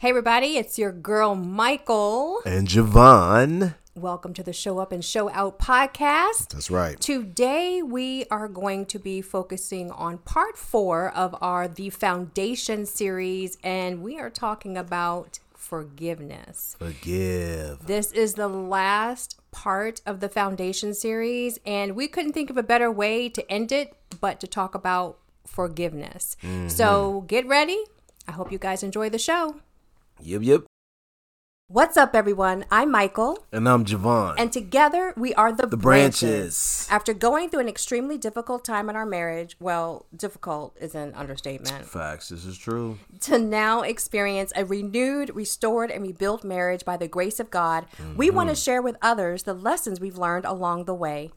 Hey, everybody, it's your girl, Michaelle. And Jevonne. Welcome to the Show Up and Show Out podcast. That's right. Today, we are going to be focusing on part four of our The Foundation series, and we are talking about forgiveness. Forgive. This is the last part of the Foundation series, and we couldn't think of a better way to end it but to talk about forgiveness. Mm-hmm. So get ready. I hope you guys enjoy the show. Yep, yep. What's up, everyone? I'm Michaelle, And I'm Jevonne. and together we are the, the branches. branches. After going through an extremely difficult time in our marriage, well, difficult is an understatement, Facts. This is true. to now experience a renewed, restored, and rebuilt marriage by the grace of God, we mm-hmm. want to share with others the lessons we've learned along the way.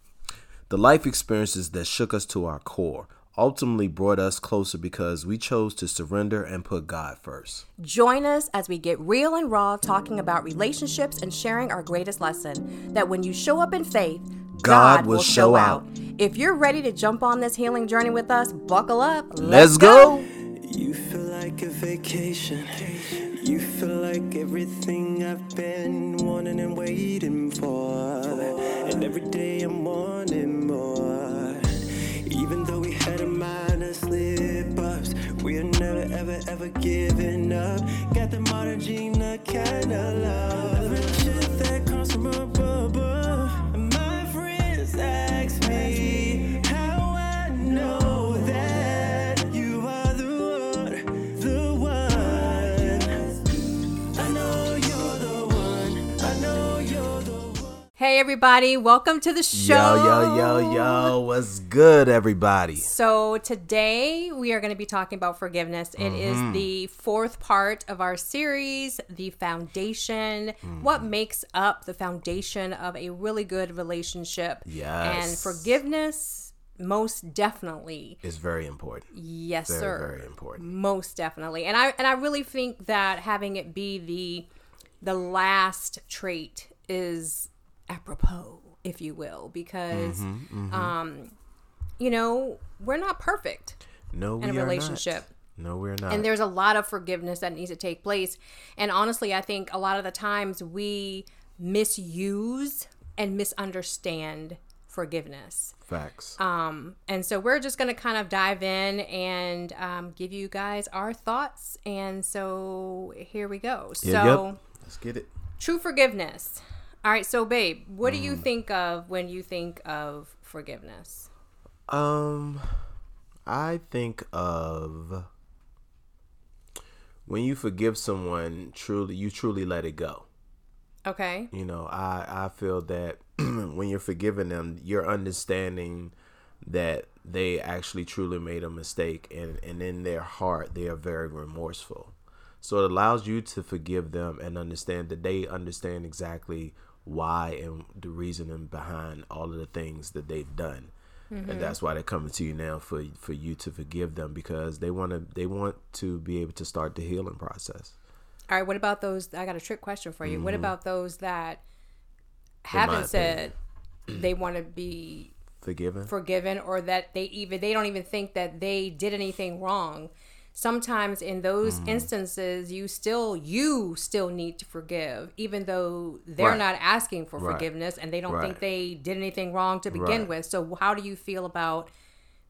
The life experiences that shook us to our core ultimately brought us closer because we chose to surrender and put God first. Join us as we get real and raw talking about relationships and sharing our greatest lesson that when you show up in faith, God will show out. If you're ready to jump on this healing journey with us, buckle up. Let's, go. You feel like a vacation. You feel like everything I've been wanting and waiting for. And every day I'm wanting more. Even though we had a minor slip ups, we're never ever ever giving up. Got the modern Gina kind of love. Friendship that comes from above. And my friends ask me Hey, everybody, welcome to the show. Yo, yo, yo, yo. What's good, everybody? So, today we are going to be talking about forgiveness. It is Mm-hmm. the fourth part of our series, The Foundation. Mm-hmm. What makes up the foundation of a really good relationship? Yes. And forgiveness, most definitely. is very important. Yes, Very, sir. very important. Most definitely. And I and I really think that having it be the the last trait is apropos, if you will, because Mm-hmm, um you know, we're not perfect No, we in a are not. relationship. No, we're not. And there's a lot of forgiveness that needs to take place. And honestly, I think a lot of the times we misuse and misunderstand forgiveness. Facts. Um, and so we're just going to kind of dive in and um, give you guys our thoughts. And so here we go. Yep, so, yep. Let's get it. true forgiveness. All right. So, babe, what do Mm. you think of when you think of forgiveness? Um, I think of when you forgive someone, truly, you truly let it go. Okay. You know, I I feel that when you're forgiving them, you're understanding that they actually truly made a mistake, and and in their heart, they are very remorseful. So it allows you to forgive them and understand that they understand exactly why and the reasoning behind all of the things that they've done. And that's why they're coming to you now for for you to forgive them because they want to they want to be able to start the healing process. All right. What about those? I got a trick question for you. What about those that Mm-hmm. haven't said they want to be Forgiven? forgiven or that they even they don't even think that they did anything wrong sometimes in those Mm. instances you still you still need to forgive even though they're Right. not asking for Right. forgiveness and they don't think they did anything wrong to begin Right. with so how do you feel about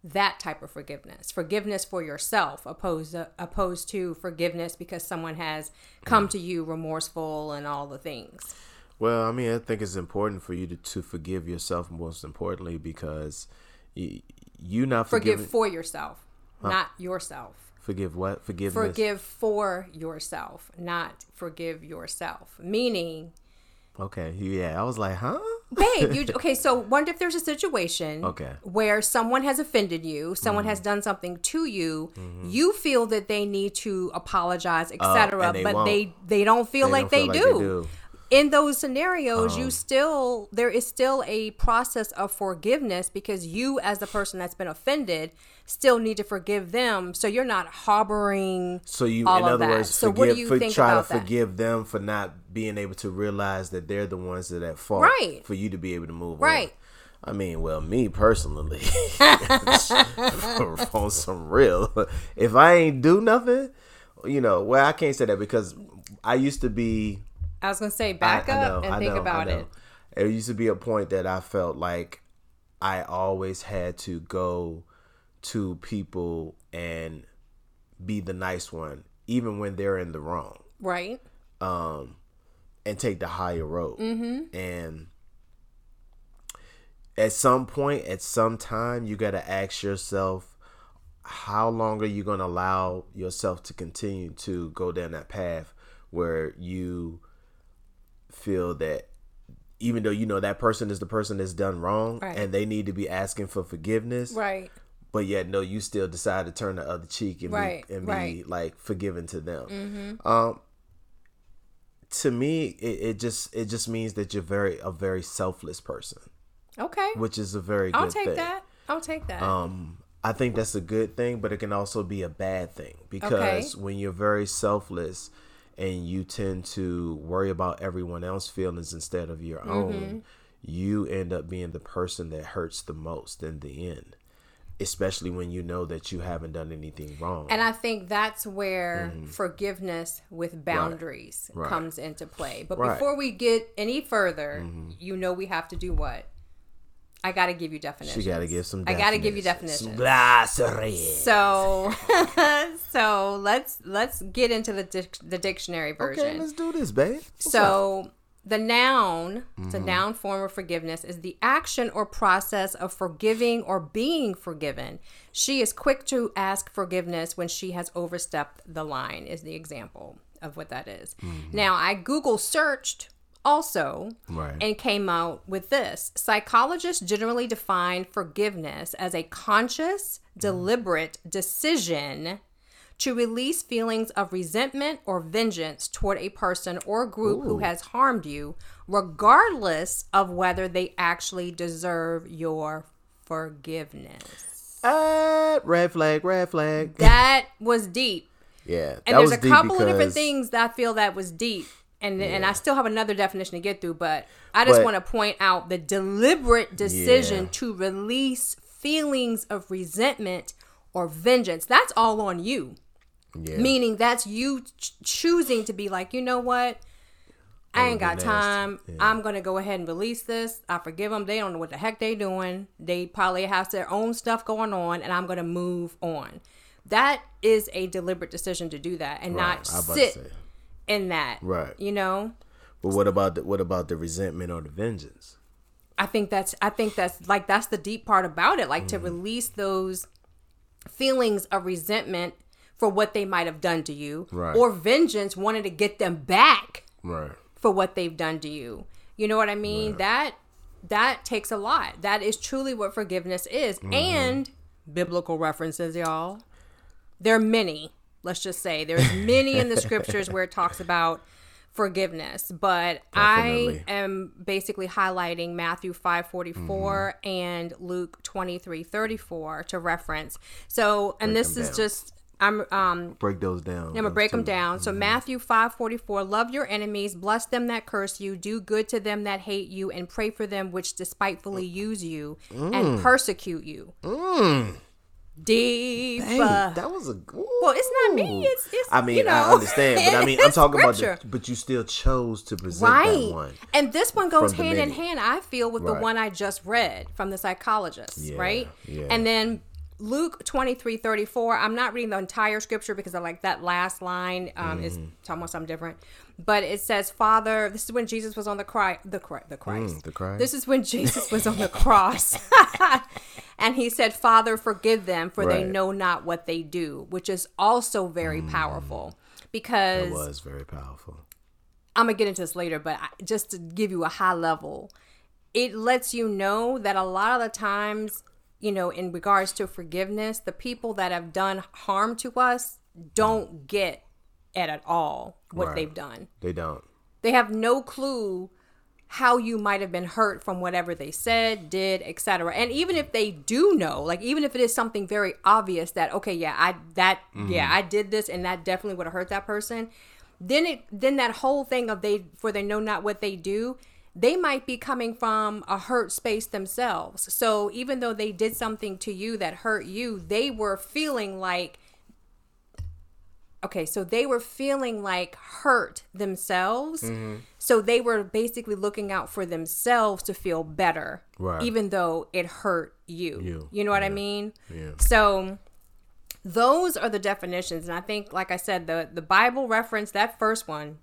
that type of forgiveness forgiveness for yourself opposed to, opposed to forgiveness because someone has come to you remorseful and all the things Well, I mean, I think it's important for you to, to forgive yourself most importantly because you, you not forgive forgiving. for yourself not yourself forgive what? Forgiveness. forgive for yourself, not forgive yourself. Meaning, Okay. Yeah, I was like, huh? babe, you okay? So, wonder if there's a situation Okay. where someone has offended you, someone Mm-hmm. has done something to you, you feel that they need to apologize, etc., they but won't. they they don't feel They like, don't they, feel like they do. Um, In those scenarios, you still there is still a process of forgiveness because you, as the person that's been offended, still need to forgive them. So you're not harboring. So you, all in of other that. words, So forgive, what do you for, try to that? forgive them for not being able to realize that they're the ones that are at fault. Right. For you to be able to move Right. on. I mean, well, me personally, on some real, if I ain't do nothing, you know, well, I can't say that because I used to be I was gonna say back I- I up know, and I think know, I about it. It used to be a point that I felt like I always had to go to people and be the nice one, even when they're in the wrong, Right. um, and take the higher road. Mm-hmm. And at some point, at some time, you got to ask yourself, how long are you going to allow yourself to continue to go down that path where you feel that even though you know that person is the person that's done wrong Right. and they need to be asking for forgiveness Right. but yet no you still decide to turn the other cheek and Right, be and be. Mm-hmm. like forgiving to them um to me it, it just it just means that you're very a very selfless person Okay. which is a very good I'll take thing that. I'll take that. um i think that's a good thing but it can also be a bad thing because when you're very selfless and you tend to worry about everyone else's feelings instead of your Mm-hmm. own you end up being the person that hurts the most in the end especially when you know that you haven't done anything wrong And I think that's where forgiveness with boundaries Mm-hmm. Right. comes into play. But Right. Mm-hmm. before we get any further, you know we have to do what? I got to give you definitions. She got to give some I got to give you definitions. Some glossary. So, so let's let's get into the dic- the dictionary version. okay let's do this babe What's up? So the noun, it's a Mm-hmm. noun form of forgiveness, is the action or process of forgiving or being forgiven. She is quick to ask forgiveness when she has overstepped the line, is the example of what that is. Mm-hmm. Now, I Google searched also Right. and came out with this. Psychologists generally define forgiveness as a conscious, deliberate decision to release feelings of resentment or vengeance toward a person or group who has harmed you, regardless of whether they actually deserve your forgiveness. Ah, red flag red flag That was deep. yeah And there's a couple of different things that I feel that was deep. And, and I still have another definition to get through, but I just want to point out the deliberate decision Yeah. to release feelings of resentment or vengeance. That's all on you. yeah. Meaning that's you ch- choosing to be like, you know what? I ain't got time. I'm gonna go ahead and release this. I forgive them. They don't know what the heck they doing. They probably have their own stuff going on, and I'm gonna move on. That is a deliberate decision to do that and Right, not I about to sit. In that. Right. You know. But what about the what about the resentment or the vengeance? I think that's I think that's like that's the deep part about it, like to Mm-hmm. release those feelings of resentment for what they might have done to you, Right. or vengeance, wanting to get them back Right. for what they've done to you. You know what I mean? That that takes a lot. That is truly what forgiveness is. Mm-hmm. And biblical references, y'all. There are many. Let's just say there's many in the scriptures where it talks about forgiveness, but Definitely. I am basically highlighting Matthew 5:44 Mm-hmm. and Luke 23:34 to reference. So, and this is down. just I'm um Break those down. I'm gonna break them down. So Matthew five forty four: Love your enemies, bless them that curse you, do good to them that hate you, and pray for them which despitefully use you and persecute you. Deep. Hey, uh, that was a good. well, it's not me. It's, it's I mean, you know, I understand, but I mean, I'm talking about the, but you still chose to present that one. And this one goes hand in hand, I feel, with the one I just read from the psychologist, Yeah, right? yeah. And then Luke 23 34, I'm not reading the entire scripture because I like that last line um, is Mm-hmm. talking about something different. But it says, Father, this is when Jesus was on the cry, the, Chri- the Christ. Mm, the Christ. This is when Jesus was on the cross. and he said, Father, forgive them, for they know not what they do, which is also very powerful because It was very powerful. I'm gonna get into this later, but I, just to give you a high level, it lets you know that a lot of the times, you know, in regards to forgiveness, the people that have done harm to us don't get it at all what Right. they've done. They don't. They have no clue how you might have been hurt from whatever they said, did, etc. And even if they do know, like even if it is something very obvious that okay, yeah, I that yeah, mm-hmm. I did this and that definitely would have hurt that person, then it then that whole thing of they for they know not what they do, they might be coming from a hurt space themselves. So even though they did something to you that hurt you, they were feeling like okay, so they were feeling like hurt themselves. Mm-hmm. So they were basically looking out for themselves to feel better, Right. even though it hurt you. You. know what I mean? Yeah. So those are the definitions, and I think, like I said, the the Bible reference that first one,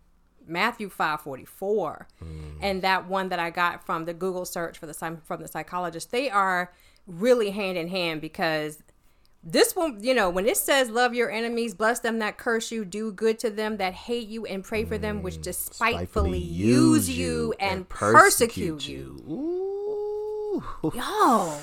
Matthew five forty four, mm. and that one that I got from the Google search for the from the psychologist, they are really hand in hand because this one, you know, when it says love your enemies, bless them that curse you, do good to them that hate you, and pray for them which mm. despitefully use you and persecute you. Ooh. Yo.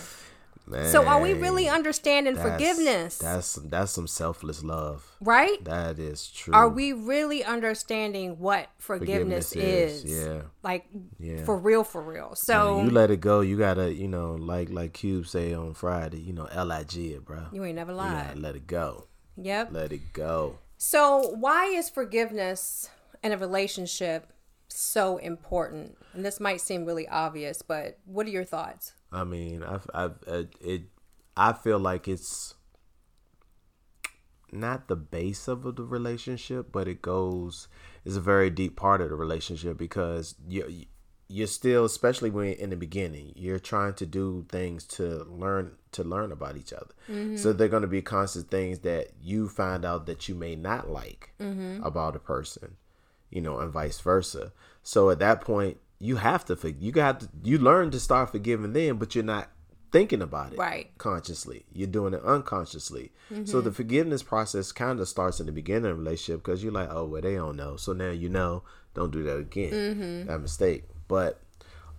Man, So are we really understanding that's- forgiveness? That's that's some selfless love. right? That is true. Are we really understanding what forgiveness, is? Yeah. Like Yeah. for real, for real. So you let it go, you gotta, you know, like like Cube say on Friday, you know, Lig it, bro. you ain't never You lied. gotta let it go. Yep. Let it go. So why is forgiveness in a relationship so important? And this might seem really obvious, but what are your thoughts? I mean, I've, I've, uh, it, I feel like it's not the base of the relationship, but it goes, it's a very deep part of the relationship because you, you're still, especially when in the beginning, you're trying to do things to learn to learn about each other. So they're going to be constant things that you find out that you may not like about a person, you know, and vice versa. So at that point, you have to for- you got to, you learn to start forgiving them, but you're not thinking about it Right. consciously. You're doing it unconsciously. So the forgiveness process kind of starts in the beginning of the relationship because you're like, oh, well, they don't know. So now you know, don't do that again. That mistake. But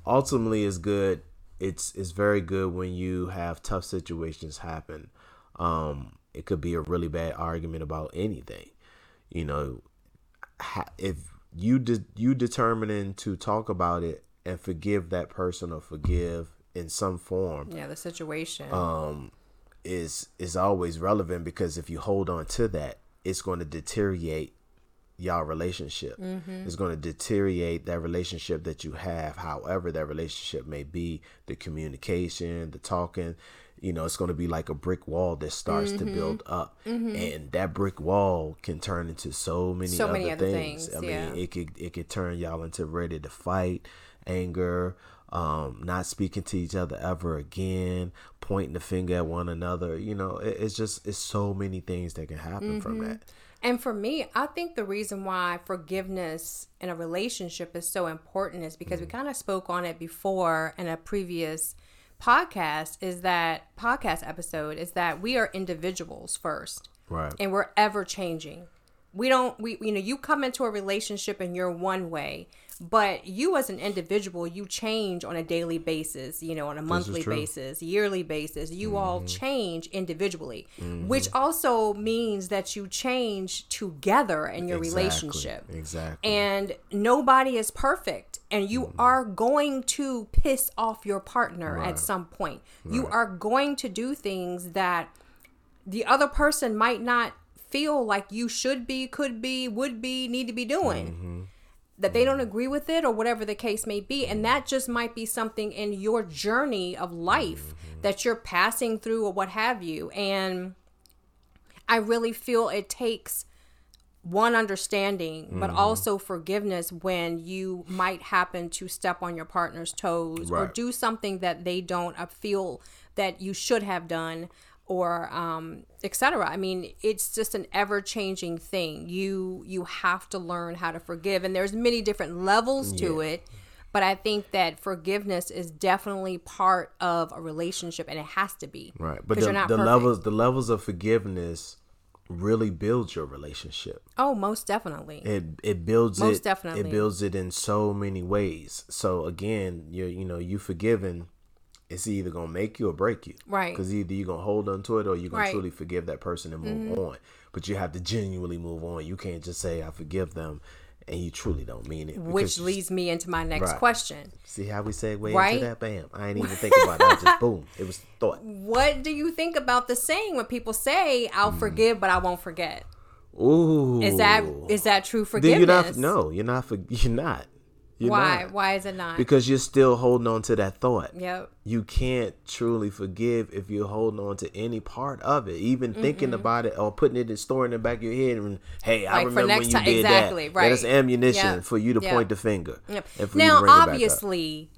ultimately, it's good. It's it's very good when you have tough situations happen. Um, it could be a really bad argument about anything. You know, ha- if you de- you determining to talk about it and forgive that person or forgive in some form Yeah, the situation. um, is is always relevant because if you hold on to that, it's going to deteriorate y'all relationship. It's going to deteriorate that relationship that you have, however that relationship may be, the communication, the talking. You know, it's going to be like a brick wall that starts to build up, and that brick wall can turn into so many, So other, many other things. things, I mean, it could it could turn y'all into ready to fight, anger, um, not speaking to each other ever again, pointing the finger at one another. You know, it, it's just it's so many things that can happen from Mm-hmm. that. And for me, I think the reason why forgiveness in a relationship is so important is because we Mm. kind of spoke on it before in a previous podcast is that podcast episode is that we are individuals first Right. and we're ever changing. We don't we you know you come into a relationship and you're one way, but you as an individual you change on a daily basis, you know, on a monthly basis, yearly basis. You all change individually, which also means that you change together in your Exactly. relationship. Exactly. And nobody is perfect. And you mm-hmm. are going to piss off your partner at some point. You are going to do things that the other person might not feel like you should be, could be, would be, need to be doing. Mm-hmm. That they don't mm-hmm. agree with it or whatever the case may be. And that just might be something in your journey of life that you're passing through or what have you. And I really feel it takes one understanding, but Mm-hmm. also forgiveness when you might happen to step on your partner's toes or do something that they don't uh, feel that you should have done or um etc i mean it's just an ever changing thing you you have to learn how to forgive and there's many different levels to it but i think that forgiveness is definitely part of a relationship and it has to be right. but the, the levels the levels of forgiveness really builds your relationship. oh most definitely It it builds Most it. definitely. It builds it in so many ways. So again, you you know you forgiving. It's either gonna make you or break you, Right. Because either you're gonna hold on to it or you're gonna Right. Mm-hmm. truly forgive that person and move on. But you have to genuinely move on. You can't just say I forgive them, and you truly don't mean it. which leads me into my next Right. question See how we segue Right? into that? Bam! I ain't even think about it. I just boom. It was thought. what do you think about the saying when people say i'll Mm. forgive but i won't forget Ooh. is that is that true Then forgiveness you're not. No, you're not. For, you're not. You're Why? not. Why is it not? Because you're still holding on to that thought. yep. You can't truly forgive if you're holding on to any part of it, even thinking about it or putting it in storing in the back of your head. And hey, I remember next when you ti- did exactly, that. right. That's ammunition Yep. for you to Yep. point the finger. Yep. and for you to Now, bring it back up. obviously,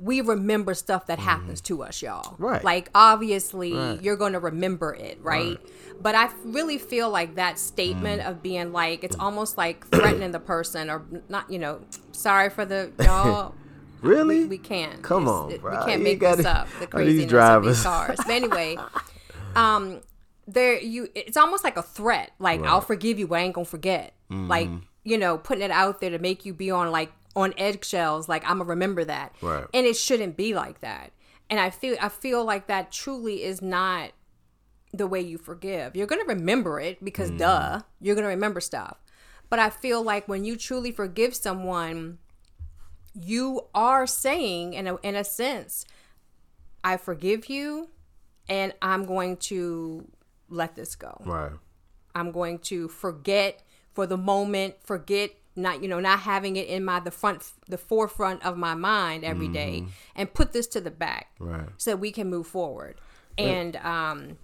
we remember stuff that happens to us, y'all. Mm-hmm. Like, obviously, Right. you're going to remember it, right? But I really feel like that statement Mm. of being like, it's almost like threatening the person or not, you know, sorry for the, y'all. really, We, we can't. Come It's- on, it- we can't You make this gotta- up. The craziness of these cars. But anyway, um, there you. It's almost like a threat. Like I'll forgive you, but I ain't gonna forget. Like Mm-hmm. you know, putting it out there to make you be on like on eggshells. Like I'm gonna remember that. Right. And it shouldn't be like that. And I feel I feel like that truly is not the way you forgive. You're gonna remember it because Mm-hmm. duh, you're gonna remember stuff. But I feel like when you truly forgive someone, you are saying in a in a sense, I forgive you and I'm going to let this go. right? I'm going to forget for the moment, forget not you know not having it in my the front the forefront of my mind every day, and put this to the back Right. so that we can move forward. And um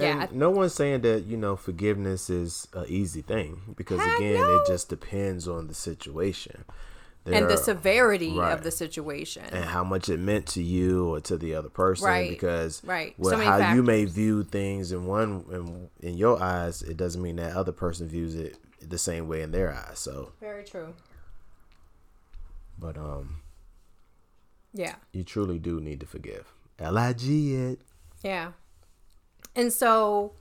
yeah, And no one's saying that you know forgiveness is an easy thing because again, no. it just depends on the situation and the are- severity right. of the situation. and how much it meant to you or to the other person Right. because Right. well, So how you may view things in one in, in your eyes it doesn't mean that other person views it the same way in their eyes so Very true. but um Yeah. you truly do need to forgive l-i-g it Yeah. And so,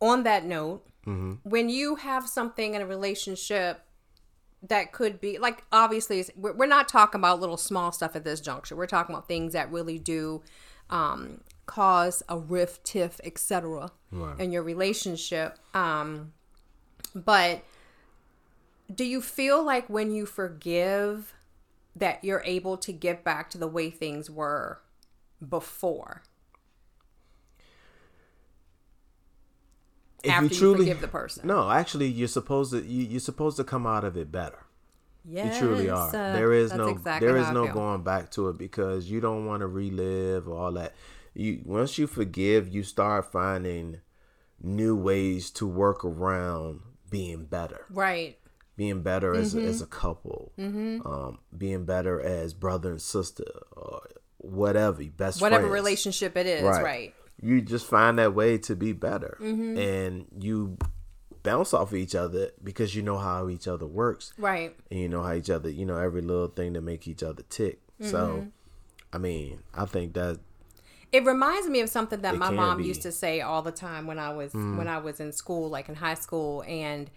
on that note, Mm-hmm. when you have something in a relationship that could be like, obviously, we're not talking about little small stuff at this juncture. We're talking about things that really do um, cause a rift, tiff, etc. Right. in your relationship. Um, but do you feel like when you forgive that you're able to get back to the way things were before? If after you forgive the person. no actually you're supposed to you, you're supposed to come out of it better Yes, You truly are. uh, there is no exactly there is no going back to it because you don't want to relive all that. You once you forgive, you start finding new ways to work around being better. Right. Being better as, Mm-hmm. as a couple. Um, being better as brother and sister or whatever, best Whatever friends. relationship it is, right. You just find that way to be better. Mm-hmm. And you bounce off of each other because you know how each other works Right. and you know how each other you know every little thing to make each other tick so Mm-hmm. i mean i think that It reminds me of something that my mom be. Mm. used to say all the time when I was when I was in school, like in high school, and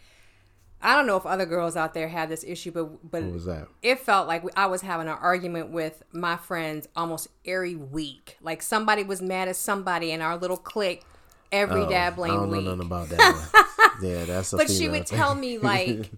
I don't know if other girls out there had this issue, but but what was that it felt like I was having an argument with my friends almost every week. Like somebody was mad at somebody in our little clique. Every dad Oh, i don't blame know nothing about that yeah that's a but she would thing. tell me like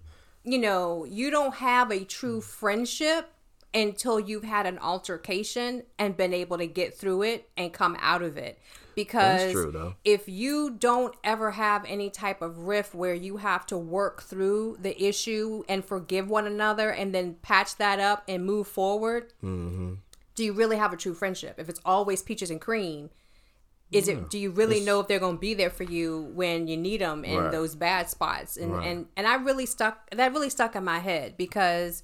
you know you don't have a true friendship until you've had an altercation and been able to get through it and come out of it because true, if you don't ever have any type of rift where you have to work through the issue and forgive one another and then patch that up and move forward Mm-hmm. do you really have a true friendship? If it's always peaches and cream is it do you really know if they're going to be there for you when you need them in Right. those bad spots? And Right. and and I really stuck that really stuck in my head because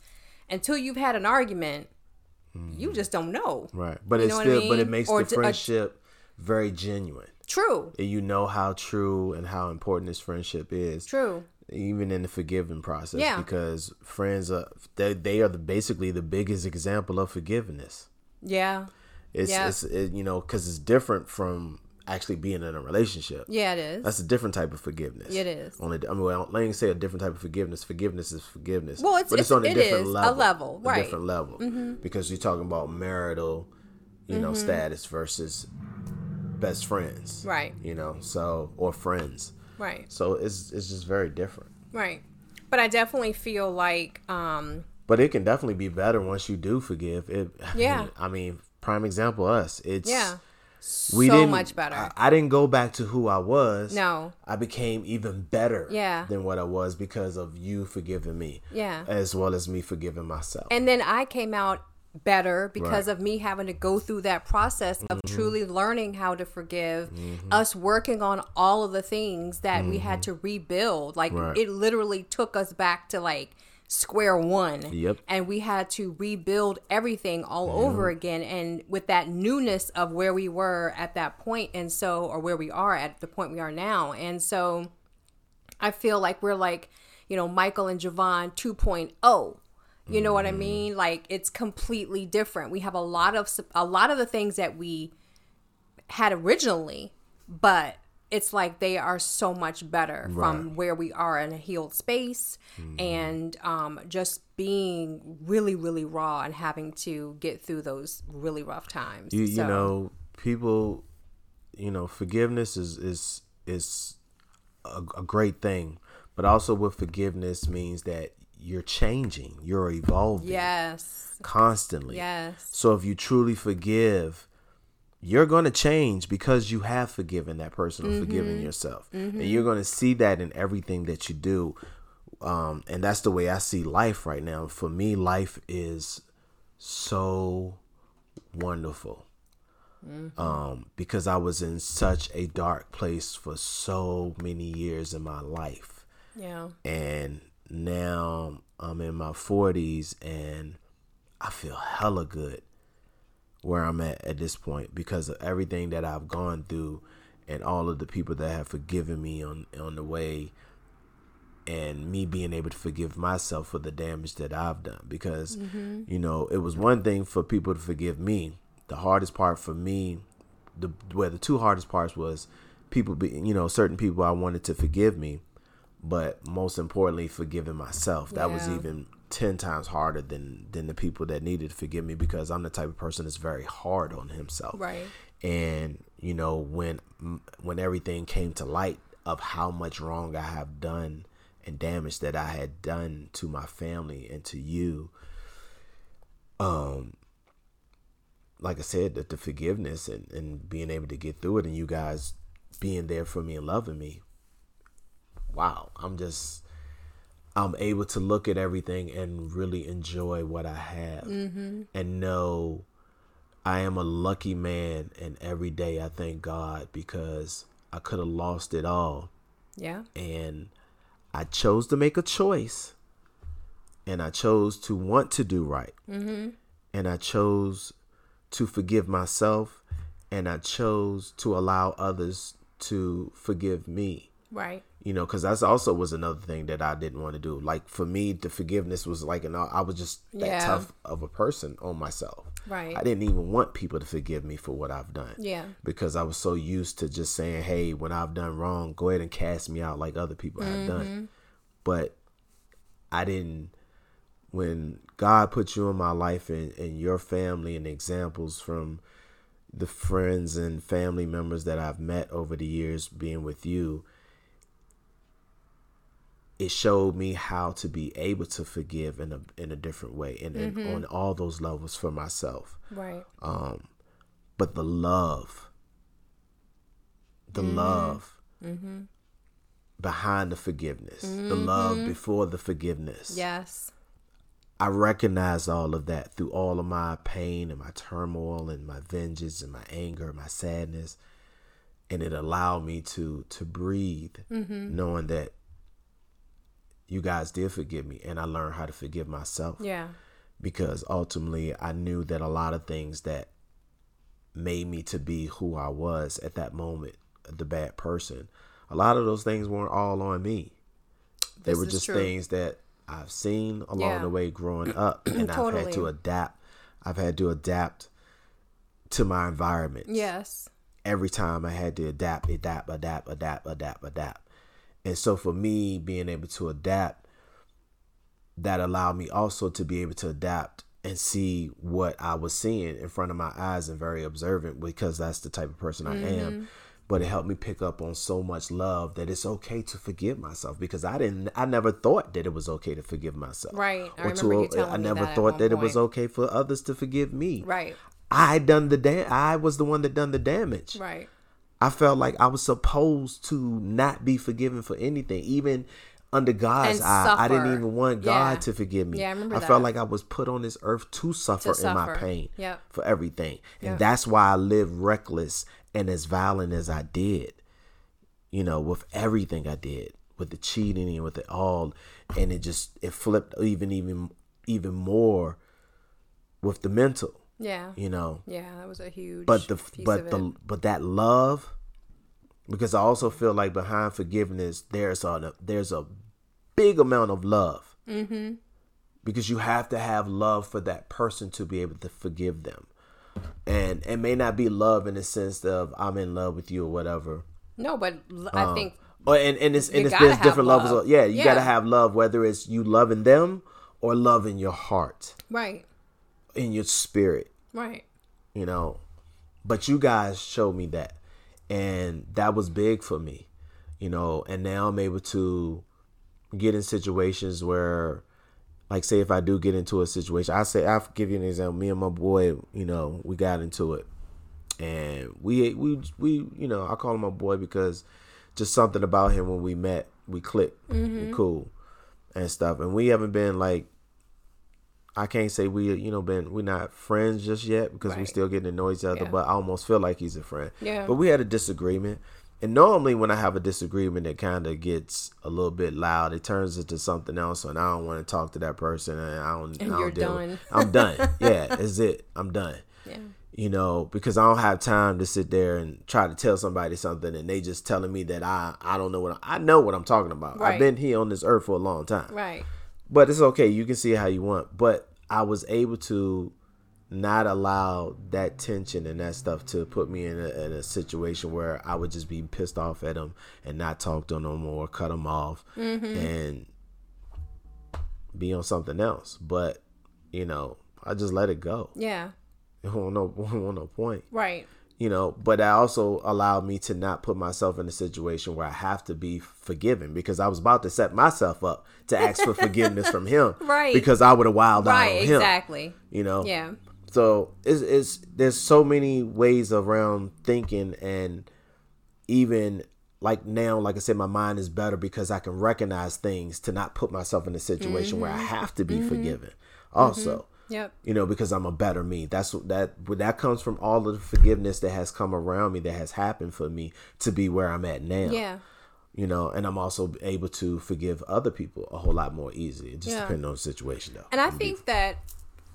until you've had an argument you just don't know. Right. But You it what I still but it makes Or the friendship very genuine true and you know how true and how important this friendship is true even in the forgiving process Yeah. because friends are they, they are the, basically the biggest example of forgiveness yeah it's, Yeah. it's it, you know because it's different from actually being in a relationship yeah it is That's a different type of forgiveness. It is. Only, I mean, well, let me say a different type of forgiveness. Forgiveness is forgiveness. Well, it's- it's- it is a different level, a right. Mm-hmm. different level, because you're talking about marital, you know, status versus best friends, Right. You know, so or friends. right So it's it's just very different. right but I definitely feel like um But it can definitely be better once you do forgive. It. Yeah. I mean, prime example, us. It's Yeah. we so didn't much better. I, I didn't go back to who I was. No. I became even better Yeah. than what I was because of you forgiving me. Yeah. As well as me forgiving myself. And then I came out better because Right. Mm-hmm. of me having to go through that process of truly learning how to forgive, us working on all of the things that we had to rebuild. Like Mm-hmm. Right. it literally took us back to like square one. Yep. And we had to rebuild everything all over again and with that newness of where we were at that point and so or where we are at the point we are now. And so I feel like we're like, you know, Michaelle and Jevonne 2.0. You know what I mean? Like it's completely different. We have a lot of a lot of the things that we had originally, but it's like they are so much better from where we are in a healed space and um, just being really, really raw and having to get through those really rough times. you, you know, people, you know, forgiveness is is is a, a great thing, but also with forgiveness means that you're changing, you're evolving yes, constantly. yes, So if you truly forgive, you're going to change because you have forgiven that person or forgiven yourself. And you're going to see that in everything that you do. Um, and that's the way I see life right now. For me, life is so wonderful. Um, because I was in such a dark place for so many years in my life yeah, and now I'm in my 40s and I feel hella good where I'm at at this point because of everything that I've gone through and all of the people that have forgiven me on on the way and me being able to forgive myself for the damage that I've done because mm-hmm. you know it was one thing for people to forgive me. The hardest part for me the where the two hardest parts was people be you know certain people I wanted to forgive me but most importantly forgiving myself. That was even 10 times harder than than the people that needed to forgive me because I'm the type of person that's very hard on himself. Right. and you know when when everything came to light of how much wrong I have done and damage that I had done to my family and to you um like I said that the forgiveness and, and being able to get through it and you guys being there for me and loving me wow I'm just I'm able to look at everything and really enjoy what I have and know I am a lucky man, and every day I thank God because I could have lost it all, yeah, and I chose to make a choice, and I chose to want to do right, mm-hmm. and I chose to forgive myself, and I chose to allow others to forgive me. Right, you know because that's also was another thing that i didn't want to do like for me the forgiveness was like an i was just that Yeah. tough of a person on myself Right. i didn't even want people to forgive me for what i've done Yeah. because i was so used to just saying hey when i've done wrong go ahead and cast me out like other people have Mm-hmm. done but i didn't when god put you in my life and, and your family and examples from the friends and family members that I've met over the years being with you, it showed me how to be able to forgive in a in a different way and, and mm-hmm. on all those levels for myself. Right. Um, but the love, the mm-hmm. love mm-hmm. behind the forgiveness, the love before the forgiveness. Yes. I recognize all of that through all of my pain and my turmoil and my vengeance and my anger, and my sadness, and it allowed me to to breathe, knowing that you guys did forgive me, and I learned how to forgive myself Yeah. because ultimately I knew that a lot of things that made me to be who I was at that moment, the bad person, a lot of those things weren't all on me. They This were just true. things that I've seen along Yeah. the way growing up, and I've had to adapt. I've had to adapt to my environment. Yes. Every time I had to adapt, adapt, adapt, adapt, adapt, adapt. And so for me, being able to adapt, that allowed me also to be able to adapt and see what I was seeing in front of my eyes and very observant because that's the type of person I Mm-hmm. am. But it helped me pick up on so much love that it's okay to forgive myself because I didn't I never thought that it was okay to forgive myself. Right. I Or remember you telling I me never that at thought that it was okay for others to forgive me. Right. I done the da- I was the one that done the damage. Right. I felt like I was supposed to not be forgiven for anything, even under God's And eye. I didn't even want God Yeah. to forgive me. Yeah, I remember felt that. like I was put on this earth to suffer, in my pain Yep. for everything. And Yep. that's why I lived reckless and as violent as I did. You know, with everything I did, with the cheating and with it all. And it just it flipped even even even more with the mental, Yeah. you know Yeah, that was a huge. but the but the it. but that love because I also feel like behind forgiveness there's a there's a big amount of love mm-hmm. because you have to have love for that person to be able to forgive them and it may not be love in the sense of I'm in love with you or whatever no, but l- I think or and, and it's and You there's different levels of yeah you gotta have love whether it's you loving them or loving your heart right, in your spirit right. you know. But you guys showed me that, and that was big for me, you know. And now I'm able to get in situations where, like, say if I do get into a situation, I say I'll give you an example. Me and my boy, you know, we got into it, and we we we you know I call him my boy because just something about him when we met, we clicked, we mm-hmm. cool, and stuff. And we haven't been like I can't say we you know been we're not friends just yet because we Right. still getting to know each other, Yeah. but I almost feel like he's a friend. Yeah. But we had a disagreement. And normally when I have a disagreement it kind of gets a little bit loud. It turns into something else and I don't want to talk to that person and I don't, And I don't you're done. I'm done. Yeah, that's it. I'm done. Yeah. You know, because I don't have time to sit there and try to tell somebody something and they just telling me that I I don't know what I, I know what I'm talking about. I've been here on this earth for a long time Right. but it's okay. You can see how you want. But I was able to not allow that tension and that stuff to put me in a, in a situation where I would just be pissed off at him and not talk to him no more, cut him off, mm-hmm. and be on something else. But you know, I just let it go. Yeah. It won't no, won't no point Right. You know but that also allowed me to not put myself in a situation where i have to be forgiven because i was about to set myself up to ask for forgiveness from him Right. because i would have wild out Right. on him Exactly. you know Yeah. so it's, it's there's so many ways around thinking and even like now like i said my mind is better because i can recognize things to not put myself in a situation where i Mm-hmm. have to be forgiven also Yep. you know because i'm a better me that's what that that comes from all of the forgiveness that has come around me that has happened for me to be where i'm at now Yeah. you know and i'm also able to forgive other people a whole lot more easily it just Yeah. depends on the situation though And I think that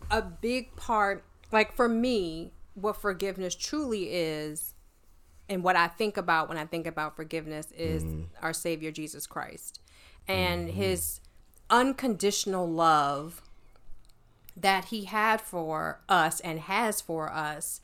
a big part, like for me, what forgiveness truly is, and what I think about when I think about forgiveness is mm-hmm. our Savior Jesus Christ and mm-hmm. his unconditional love that he had for us and has for us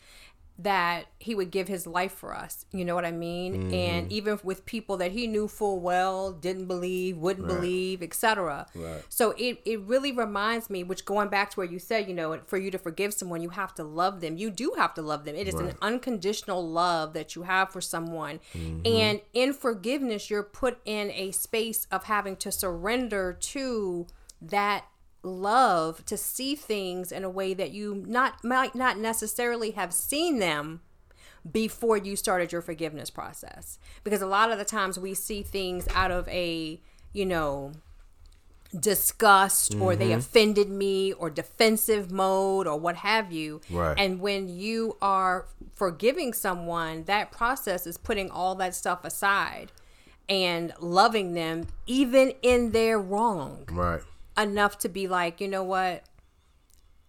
that he would give his life for us. You know what i mean? And mm-hmm. even with people that he knew full well didn't believe wouldn't believe etc Right. so it, it really reminds me which going back to where you said you know for you to forgive someone you have to love them. You do have to love them. It is an unconditional love that you have for someone. Mm-hmm. And in forgiveness you're put in a space of having to surrender to that love to see things in a way that you not might not necessarily have seen them before you started your forgiveness process. Because a lot of the times we see things out of a you know disgust or they mm-hmm. offended me or defensive mode or what have you. Right. and when you are forgiving someone that process is putting all that stuff aside and loving them even in their wrong. Right enough to be like, you know what?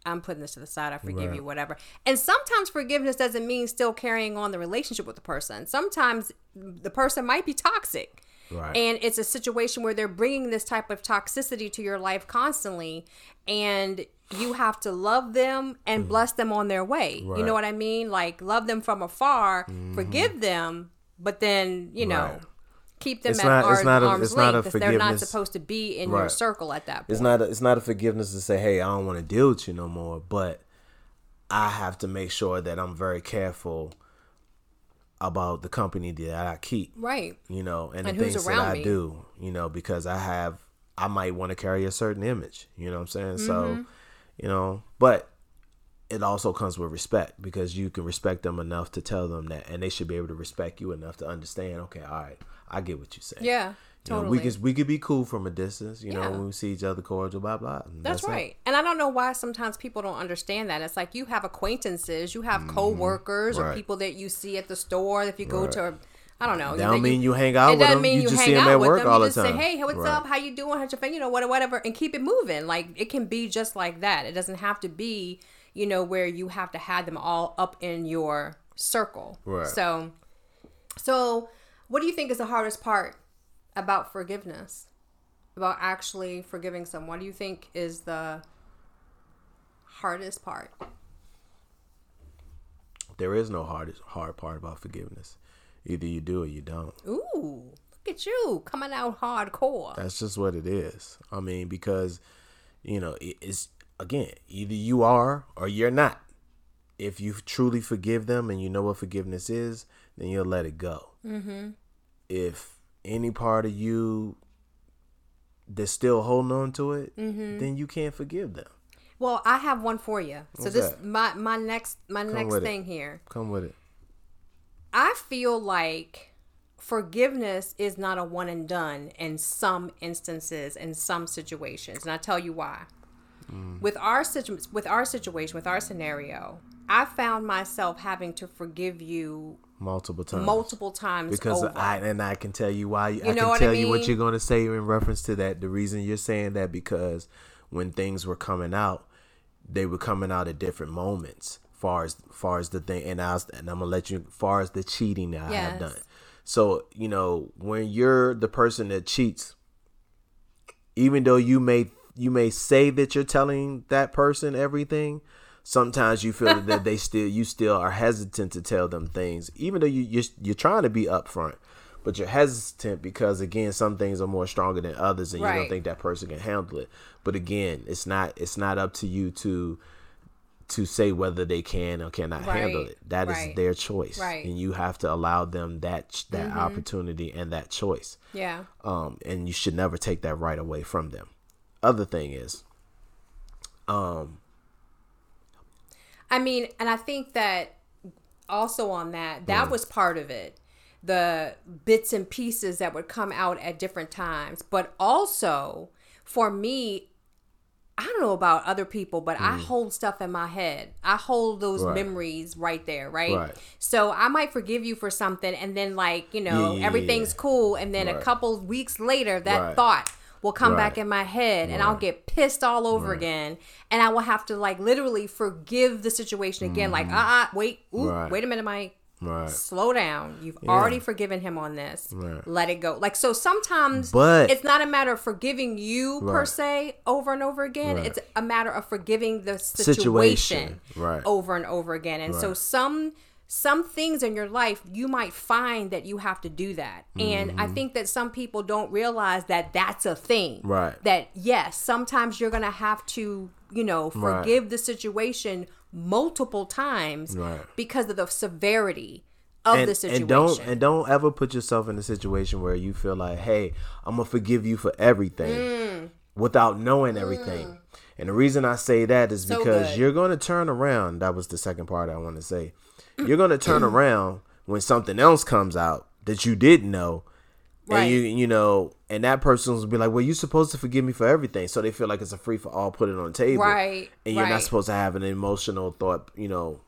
I'm putting this to the side. I forgive Right. you, whatever. And sometimes forgiveness doesn't mean still carrying on the relationship with the person. Sometimes the person might be toxic. Right. And it's a situation where they're bringing this type of toxicity to your life constantly. And you have to love them and bless them on their way. You Mm. Right. Mm-hmm. know what I mean? Like, love them from afar, forgive them, but then, you know. Right. Keep them It's at not- it's not a- arm's it's not a length because they're not supposed to be in your circle at that point. it's not a, it's not a forgiveness to say hey i don't want to deal with you no more but i have to make sure that i'm very careful about the company that i keep right. you know and, And the things that i me. do you know because i have i might want to carry a certain image you know what i'm saying so Mm-hmm. you know but it also comes with respect because you can respect them enough to tell them that, and they should be able to respect you enough to understand. Okay, all right, I get what you say. Yeah, You know, totally. we can we could be cool from a distance. You know, when we see each other cordial, blah blah. That's, it. right. And I don't know why sometimes people don't understand that. It's like you have acquaintances, you have coworkers or Mm-hmm. Right. people that you see at the store. If you go to, I don't know. That don't mean you hang out it with doesn't them. mean You you, just hang see 'em out at with work them. all you the just say, "Hey, what's Right. up? How you doing? How's your family? You know, what, whatever," and keep it moving. Like it can be just like that. It doesn't have to be, you know, where you have to have them all up in your circle. Right. So, so what do you think is the hardest part about forgiveness? About actually forgiving someone? What do you think is the hardest part? There is no hardest hard part about forgiveness. Either you do or you don't. Ooh, look at you coming out hardcore. That's just what it is. I mean, because you know, it's again, either you are or you're not. If you truly forgive them and you know what forgiveness is, then you'll let it go. Mm-hmm. If any part of you that's still holding on to it, Mm-hmm. then you can't forgive them. Well, I have one for you. So this that? my my next my next with it. thing here. Come with it. I feel like forgiveness is not a one and done in some instances in some situations, and I tell you why. With our situ- with our situation, with our scenario, I found myself having to forgive you Multiple times. multiple times because over. I and I can tell you why. I know can what I tell you what you're going to say in reference to that. The reason you're saying that because when things were coming out, they were coming out at different moments. Far as far as the thing, and I was, and I'm gonna let you. Far as the cheating that I have done, so you know when you're the person that cheats, even though you may you may say that you're telling that person everything sometimes you feel that they still you still are hesitant to tell them things even though you you're, you're trying to be upfront but you're hesitant because again some things are more stronger than others and you don't think that person can handle it. But again it's not it's not up to you to to say whether they can or cannot handle it. That is right, their choice right. and you have to allow them that that opportunity and that choice. Yeah. um, and you should never take that right away from them. Other thing is, um, I mean, and I think that also on that, that was part of it. The bits and pieces that would come out at different times. But also, for me, I don't know about other people, but I hold stuff in my head. I hold those Mm. Right. memories right there, right? Right. So I might forgive you for something, and then, like, you know, Yeah, everything's yeah. cool. And then a couple weeks later, that Right. thought will come back in my head, and I'll get pissed all over again. And I will have to, like, literally forgive the situation again. Like, uh uh wait, ooh, Mm-hmm. Right. wait a minute, Mike right, slow down. You've already forgiven him on this. Right. Let it go. Like so sometimes But- it's not a matter of forgiving you per se over and over again. Right. It's a matter of forgiving the situation, Situation. Right. over and over again. And so some some things in your life you might find that you have to do that. And I think that some people don't realize that that's a thing. Mm-hmm. Right. That yes, sometimes you're going to have to, you know, Right. forgive the situation multiple times Right. because of the severity of and, the situation. and don't and don't ever put yourself in a situation where you feel like, hey, I'm gonna forgive you for everything Mm. without knowing everything. And the reason I say that is So because good. you're gonna turn around. That was the second part I want to say. You're gonna turn around when something else comes out that you didn't know. Right. And you you know, and that person will be like, "Well, you're supposed to forgive me for everything," so they feel like it's a free for all. Put it on the table, Right, And you're not supposed to have an emotional thought, you know,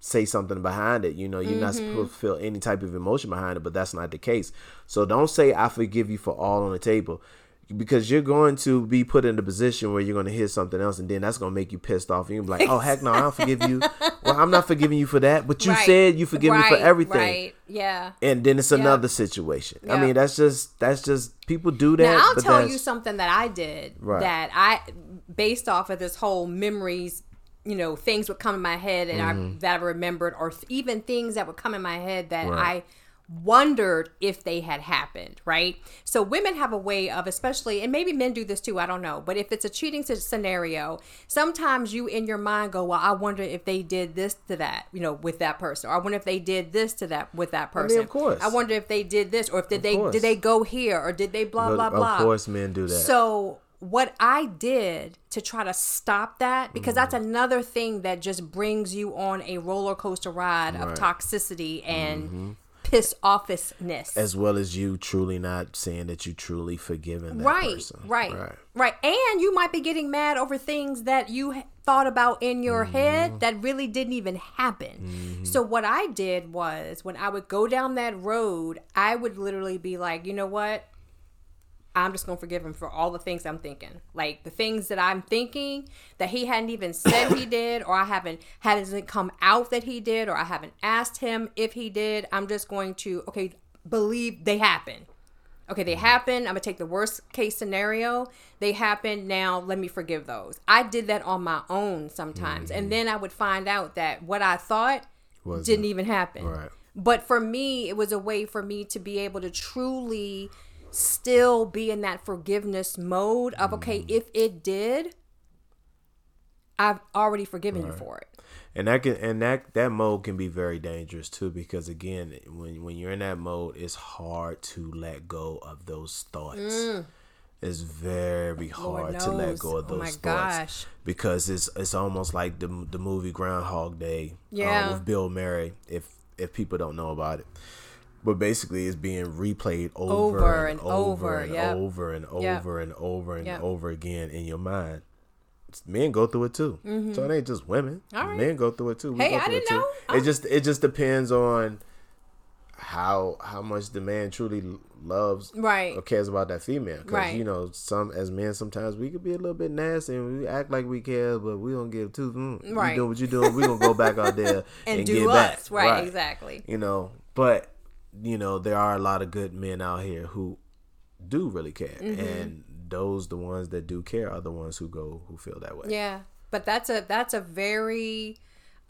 say something behind it. You know, you're not Mm-hmm. supposed to feel any type of emotion behind it, but that's not the case. So don't say I forgive you for all on the table. Because you're going to be put in a position where you're going to hear something else, and then that's going to make you pissed off. And you're like, "Oh heck no, I don't forgive you." Well, I'm not forgiving you for that, but you Right. said you forgive me for everything, Right. Yeah. and then it's another situation. I mean, that's just that's just people do that. Now I'll tell you something that I did Right. that I, based off of this whole memories, you know, things would come in my head and I that I remembered, or th- even things that would come in my head that Mm-hmm. Right. I wondered if they had happened. Right. So women have a way of, especially, and maybe men do this too. I don't know, but if it's a cheating scenario, sometimes you in your mind go, "Well, I wonder if they did this to that, you know, with that person, or I wonder if they did this to that with that person. of course. I wonder if they did this, or if did they course. did they go here, or did they blah blah blah. Of course, men do that. So what I did to try to stop that, because that's Mm-hmm. another thing that just brings you on a roller coaster ride of toxicity and piss offness. As well as you truly not saying that you truly forgiven that right, person. right, right, right, And you might be getting mad over things that you thought about in your Mm-hmm. head that really didn't even happen. So what I did was when I would go down that road, I would literally be like, you know what? I'm just gonna forgive him for all the things I'm thinking, like the things that I'm thinking that he hadn't even said he did, or I haven't hasn't come out that he did, or I haven't asked him if he did. I'm just going to okay believe they happen. Okay, they happen. I'm gonna take the worst case scenario. They happen now. Let me forgive those. I did that on my own sometimes, and mm-hmm. then I would find out that what I thought Wasn't. didn't even happen. Right. But for me, it was a way for me to be able to truly still be in that forgiveness mode of okay, Mm. if it did, I've already forgiven you for it. and that can and that that mode can be very dangerous too because again when when you're in that mode it's hard to let go of those thoughts it's very hard to let go of Oh those my thoughts gosh. because it's it's almost like the the movie Groundhog Day uh, Yeah. with Bill Murray if if people don't know about it but basically it's being replayed over, Over and, and over over, and yep. over and Yep. over and over and Yep. over again in your mind men go through it too. So it ain't just women. Mm-hmm. All right. Men go through it too. We Hey, go I didn't it too. know. It just it just depends on how how much the man truly loves Right. or cares about that female. Because Right. you know, some as men sometimes we could be a little bit nasty and we act like we care, but we don't give two. Mm, Right. You doing what you doing? We gonna go back out there and, And, get do back. us. Right, exactly. You know, but you know there are a lot of good men out here who do really care, Mm-hmm. and those the ones that do care are the ones who go who feel that way. Yeah, but that's a that's a very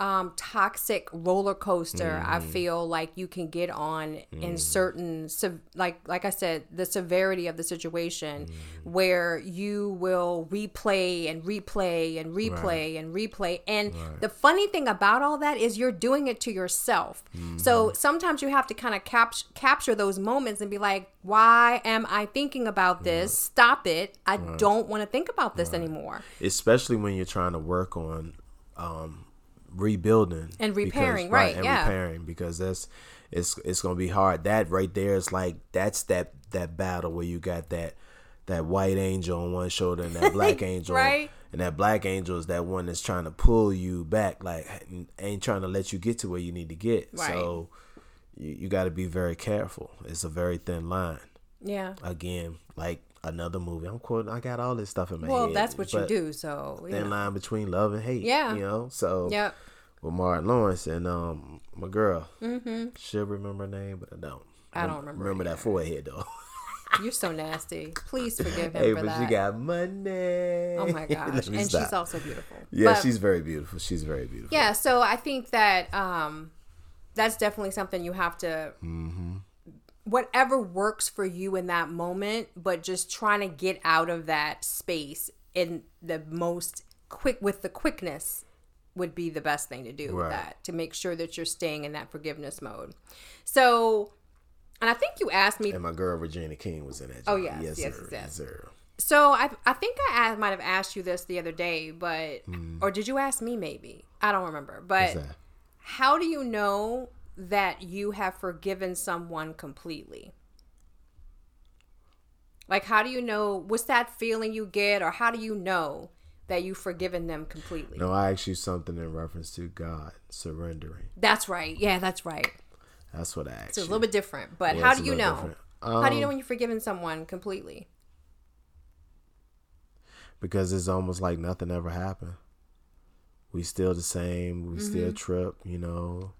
um, toxic roller coaster. I Mm-hmm. feel like you can get on in certain like like I said, the severity of the situation Mm-hmm. where you will replay and replay and replay and replay. And the funny thing about all that is you're doing it to yourself. So Mm-hmm. sometimes you have to kind of cap- capture those moments and be like, why am I thinking about this? Stop it. I don't want to think about this anymore. especially when you're trying to work on um rebuilding And because- repairing, right, and yeah. repairing because that's it's it's gonna be hard that right there is like that's that that battle where you got that that white angel on one shoulder and that black angel Right. and that black angel is that one that's trying to pull you back like ain't trying to let you get to where you need to get Right. so you, you got to be very careful it's a very thin line Yeah. again like another movie i'm quoting i got all this stuff in my Well, head Well, that's what you do. So, you thin line between love and hate. Yeah. You know, so Yep. with Martin Lawrence and um my girl. Mm-hmm. Should remember her name, but I don't. I don't remember Remember that forehead though. You're so nasty. Please forgive him hey, for but that. she got money. oh my gosh. And me she's also beautiful. Yeah, But- she's very beautiful. She's very beautiful. Yeah, so I think that um that's definitely something you have to Mm-hmm. Whatever works for you in that moment, but just trying to get out of that space in the most quick with the quickness would be the best thing to do with that to make sure that you're staying in that forgiveness mode. So and I think you asked me And my girl Regina King was in that. Oh, joint. yes, yes, sir. yes. sir. So I I think I asked, might have asked you this the other day, but Mm. or did you ask me maybe? I don't remember. But how do you know that you have forgiven someone completely? Like how do you know what's that feeling you get or how do you know that you've forgiven them completely? No, I asked you something in reference to God surrendering. That's right. Yeah, that's right. That's what I asked It's a you. little bit different. But Yeah, how do you know? different. how do you know Um, when you've forgiven someone completely? because it's almost like nothing ever happened. We still the same. We still Mm-hmm. trip. You know.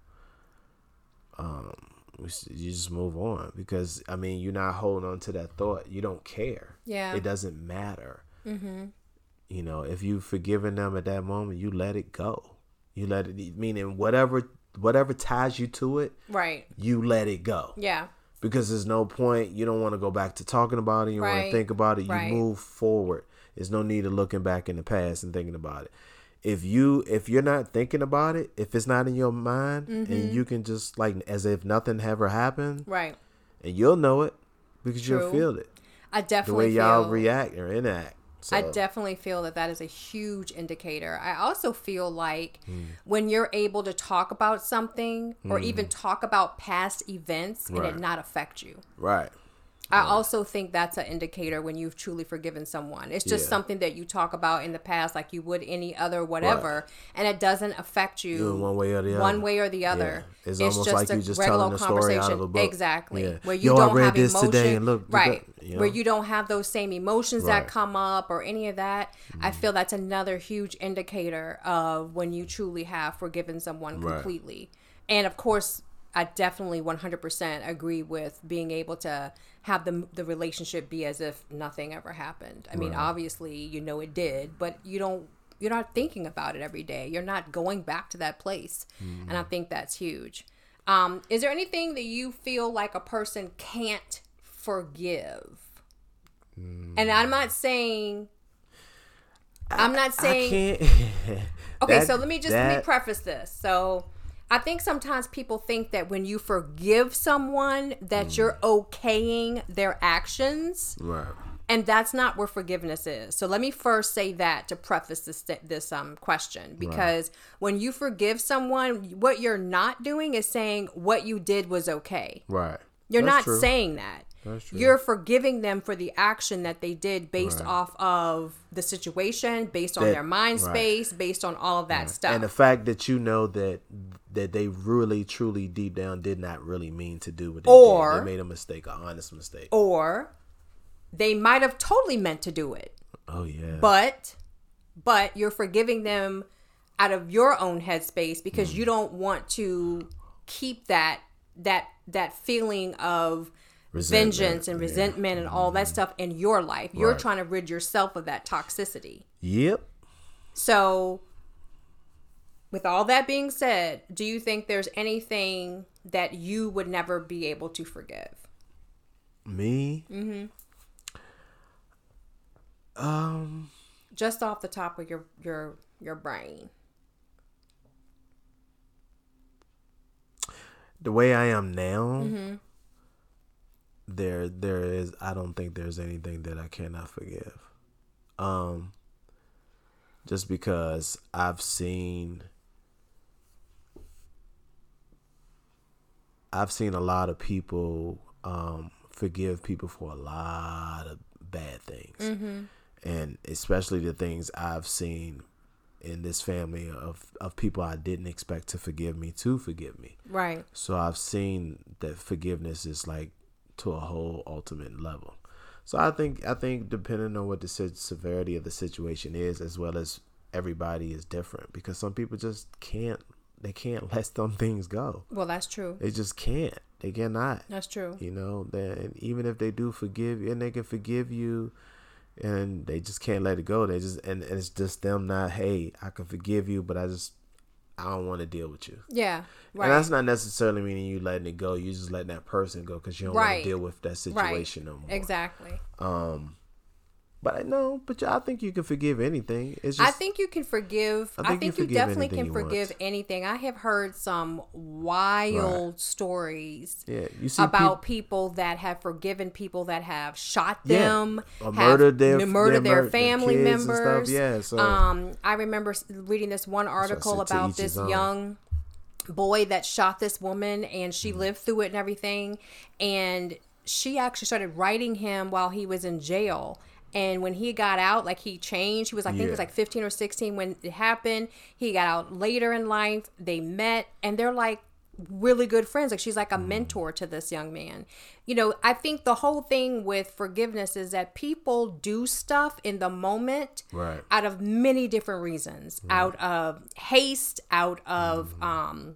Um, you just move on because I mean you're not holding on to that thought. You don't care. Yeah. It doesn't matter. Mm-hmm. You know, if you've forgiven them at that moment, you let it go. You let it. Meaning whatever whatever ties you to it, Right. you let it go Yeah. because there's no point. You don't want to go back to talking about it. You don't want to think about it. You Right. move forward. There's no need of looking back in the past and thinking about it. If you if you're not thinking about it, if it's not in your mind, Mm-hmm. and you can just like as if nothing ever happened, Right. and you'll know it because you'll feel it I definitely the way y'all feel, react or enact. So, I definitely feel that that is a huge indicator. I also feel like Hmm. when you're able to talk about something or even talk about past events and it not affect you. right. I also think that's an indicator when you've truly forgiven someone. It's just Yeah. something that you talk about in the past like you would any other whatever, and it doesn't affect you In one way or the other. one way or the other. Yeah. It's almost like you just telling a story out of a book. Exactly. Yeah. Where you Yo, don't have this emotion. look, right. got- you Where you don't have those same emotions that come up or any of that. I mm-hmm. feel that's another huge indicator of when you truly have forgiven someone Right. completely. And of course, I definitely 100% agree with being able to have the the relationship be as if nothing ever happened. I mean, obviously, you know it did, but you don't you're not thinking about it every day. You're not going back to that place. And I think that's huge. Um, is there anything that you feel like a person can't forgive? And I'm not saying I'm not saying. Okay, That- so let me just let me preface this. So I think sometimes people think that when you forgive someone that Mm. you're okaying their actions, Right. and that's not where forgiveness is. So let me first say that to preface this this um question because when you forgive someone, what you're not doing is saying what you did was okay. Right. You're That's not true. saying that. That's true. You're forgiving them for the action that they did based off of the situation, based on That- their mind right. space, based on all of that stuff. And the fact that you know that that they really, truly, deep down, did not really mean to do what they Or- did. They made a mistake, an honest mistake. or they might have totally meant to do it Oh yeah. but but you're forgiving them out of your own headspace because Mm. you don't want to keep that that that feeling of Resentment, vengeance and yeah. resentment and all that stuff in your life you're Right. trying to rid yourself of that toxicity yep. so with all that being said do you think there's anything that you would never be able to forgive Me. Mm-hmm. Um. just off the top of your your your brain the way I am now, Mm-hmm. there there is I don't think there's anything that I cannot forgive. Um just because I've seen I've seen a lot of people um forgive people for a lot of bad things. And especially the things I've seen in this family of of people I didn't expect to forgive me to forgive me. right So I've seen that forgiveness is like to a whole ultimate level. So I think I think depending on what the se- severity of the situation is, as well as everybody is different, because some people just can't they can't let some things go. well that's true They just can't. They cannot. that's true You know, then even if they do forgive you and they can forgive you and they just can't let it go. They just and, and it's just them not, hey, I can forgive you, but I just I don't want to deal with you. Yeah, right. And that's not necessarily meaning you letting it go. You just letting that person go because you don't want to deal with that situation no more. Exactly. Um, but I know, but I think you can forgive anything. It's just I think you can forgive. I I think, think you you, definitely can forgive want. anything. I have heard some wild stories yeah. You see about peop- people that have forgiven people that have shot them, have murdered their- murdered their their family kids and stuff. members. Yeah, so- um, I remember reading this one article about this young boy that shot this woman and she Mm. lived through it and everything and she actually started writing him while he was in jail and when he got out like he changed. He was i think he was like 15 or 16 when it happened. He got out later in life. They met and they're like really good friends. Like she's like Mm. a mentor to this young man. You know i think the whole thing with forgiveness is that people do stuff in the moment Right. out of many different reasons. Out of haste out of um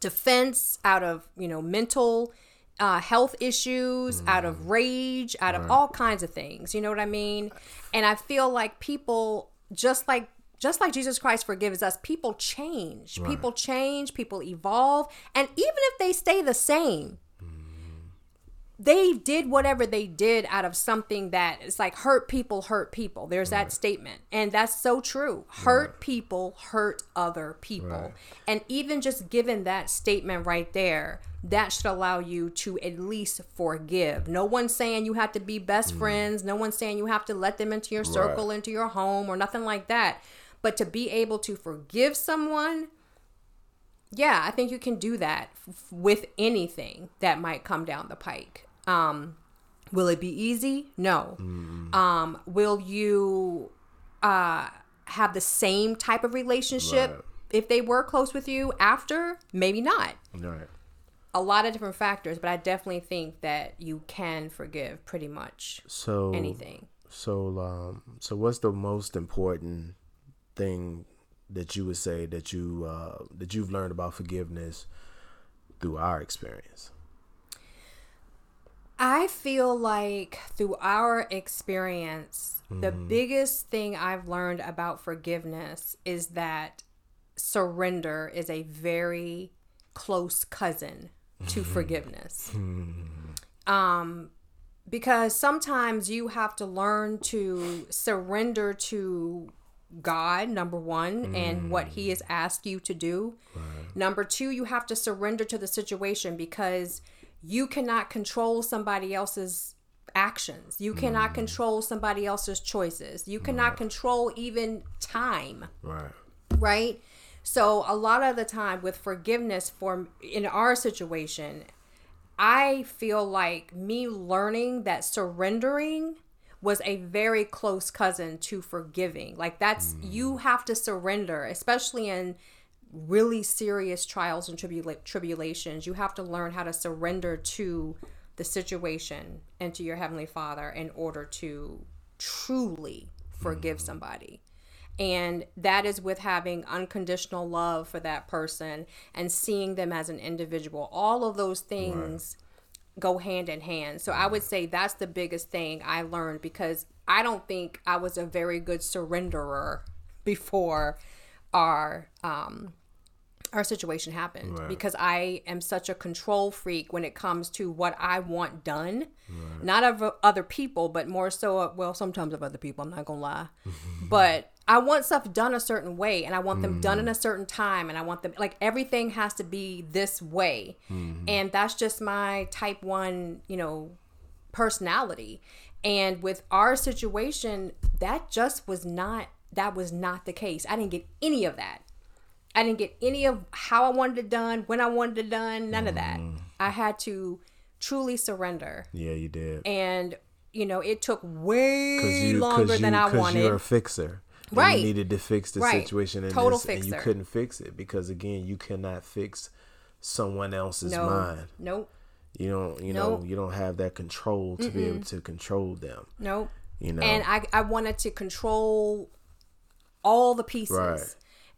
defense out of you know mental uh, health issues out of rage out of all kinds of things you know what i mean? And i feel like people just like just like jesus christ forgives us people change. People change people evolve and even if they stay the same they did whatever they did out of something that it's like hurt people hurt people. There's that statement. And that's so true. Hurt people hurt other people. Right. And even just given that statement right there, that should allow you to at least forgive. No one's saying you have to be best mm. friends. No one's saying you have to let them into your circle, Right. into your home, or nothing like that. But to be able to forgive someone, yeah, I think you can do that f- with anything that might come down the pike. Um, will it be easy? No. Um, will you uh, have the same type of relationship Right. if they were close with you after? Maybe not. Right. A lot of different factors, but I definitely think that you can forgive pretty much So anything. So um so what's the most important thing that you would say that you uh that you've learned about forgiveness through our experience? I feel like through our experience, the Mm-hmm. biggest thing I've learned about forgiveness is that surrender is a very close cousin to Mm-hmm. forgiveness. Um, because sometimes you have to learn to surrender to God, number one, and what He has asked you to do. Number two, you have to surrender to the situation because you cannot control somebody else's actions. You cannot mm. control somebody else's choices. You cannot control even time Right. right? So a lot of the time with forgiveness for in our situation, I feel like me learning that surrendering was a very close cousin to forgiving. Like that's you mm. have to surrender, especially in really serious trials and tribula- tribulations. You have to learn how to surrender to the situation and to your heavenly Father in order to truly forgive somebody. And that is with having unconditional love for that person and seeing them as an individual. All of those things go hand in hand. So I would say that's the biggest thing I learned because I don't think I was a very good surrenderer before our um our situation happened because I am such a control freak when it comes to what I want done, not of other people, but more so, of, well, sometimes of other people. I'm not gonna lie, but I want stuff done a certain way, and I want them done in a mm. certain time, and I want them like everything has to be this way, mm-hmm. and that's just my type one, you know, personality. And with our situation, that just was not that was not the case. I didn't get any of that. I didn't get any of how I wanted it done, when I wanted it done, none of that. Mm. I had to truly surrender. Yeah, you did. And, you know, it took way you, longer you, than I wanted. You're a fixer. Right. You needed to fix the Right. situation in Total this, and you couldn't fix it because again, you cannot fix someone else's no, mind. nope, You don't. You know. Nope. You don't have that control to be able to control them. nope. You know. And I, I wanted to control all the pieces. Right.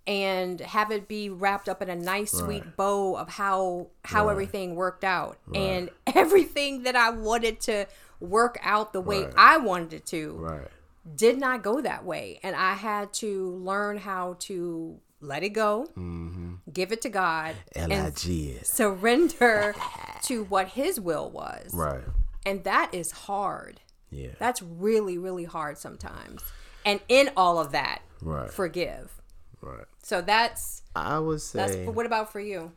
And have it be wrapped up in a nice, sweet Right. bow of how how everything worked out, and everything that I wanted to work out the way Right. I wanted it to. right. did not go that way and i had to learn how to let it go Mm-hmm. give it to god L I and surrender to what his will was Right. and that is hard Yeah. that's really really hard sometimes and in all of that Right. forgive right. so that's I would that's what about for you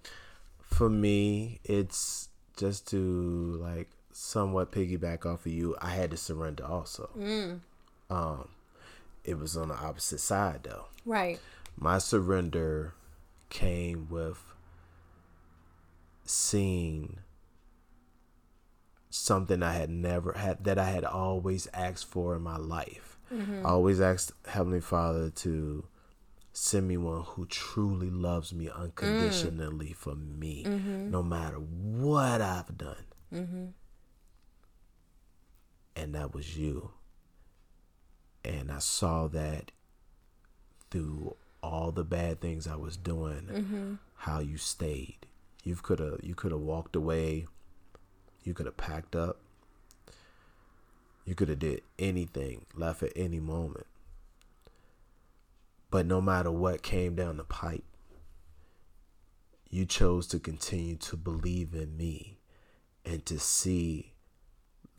for me, it's just to like somewhat piggyback off of you. I had to surrender also. Mm. Um, it was on the opposite side though. right My surrender came with seeing something I had never had that I had always asked for in my life. I always asked Heavenly Father to send me one who truly loves me unconditionally mm. for me, mm-hmm. no matter what I've done. Mm-hmm. And that was you. And I saw that through all the bad things I was doing, mm-hmm. how you stayed. You could have you could have walked away. You could have packed up. You could have did anything, left at any moment. But no matter what came down the pipe, you chose to continue to believe in me and to see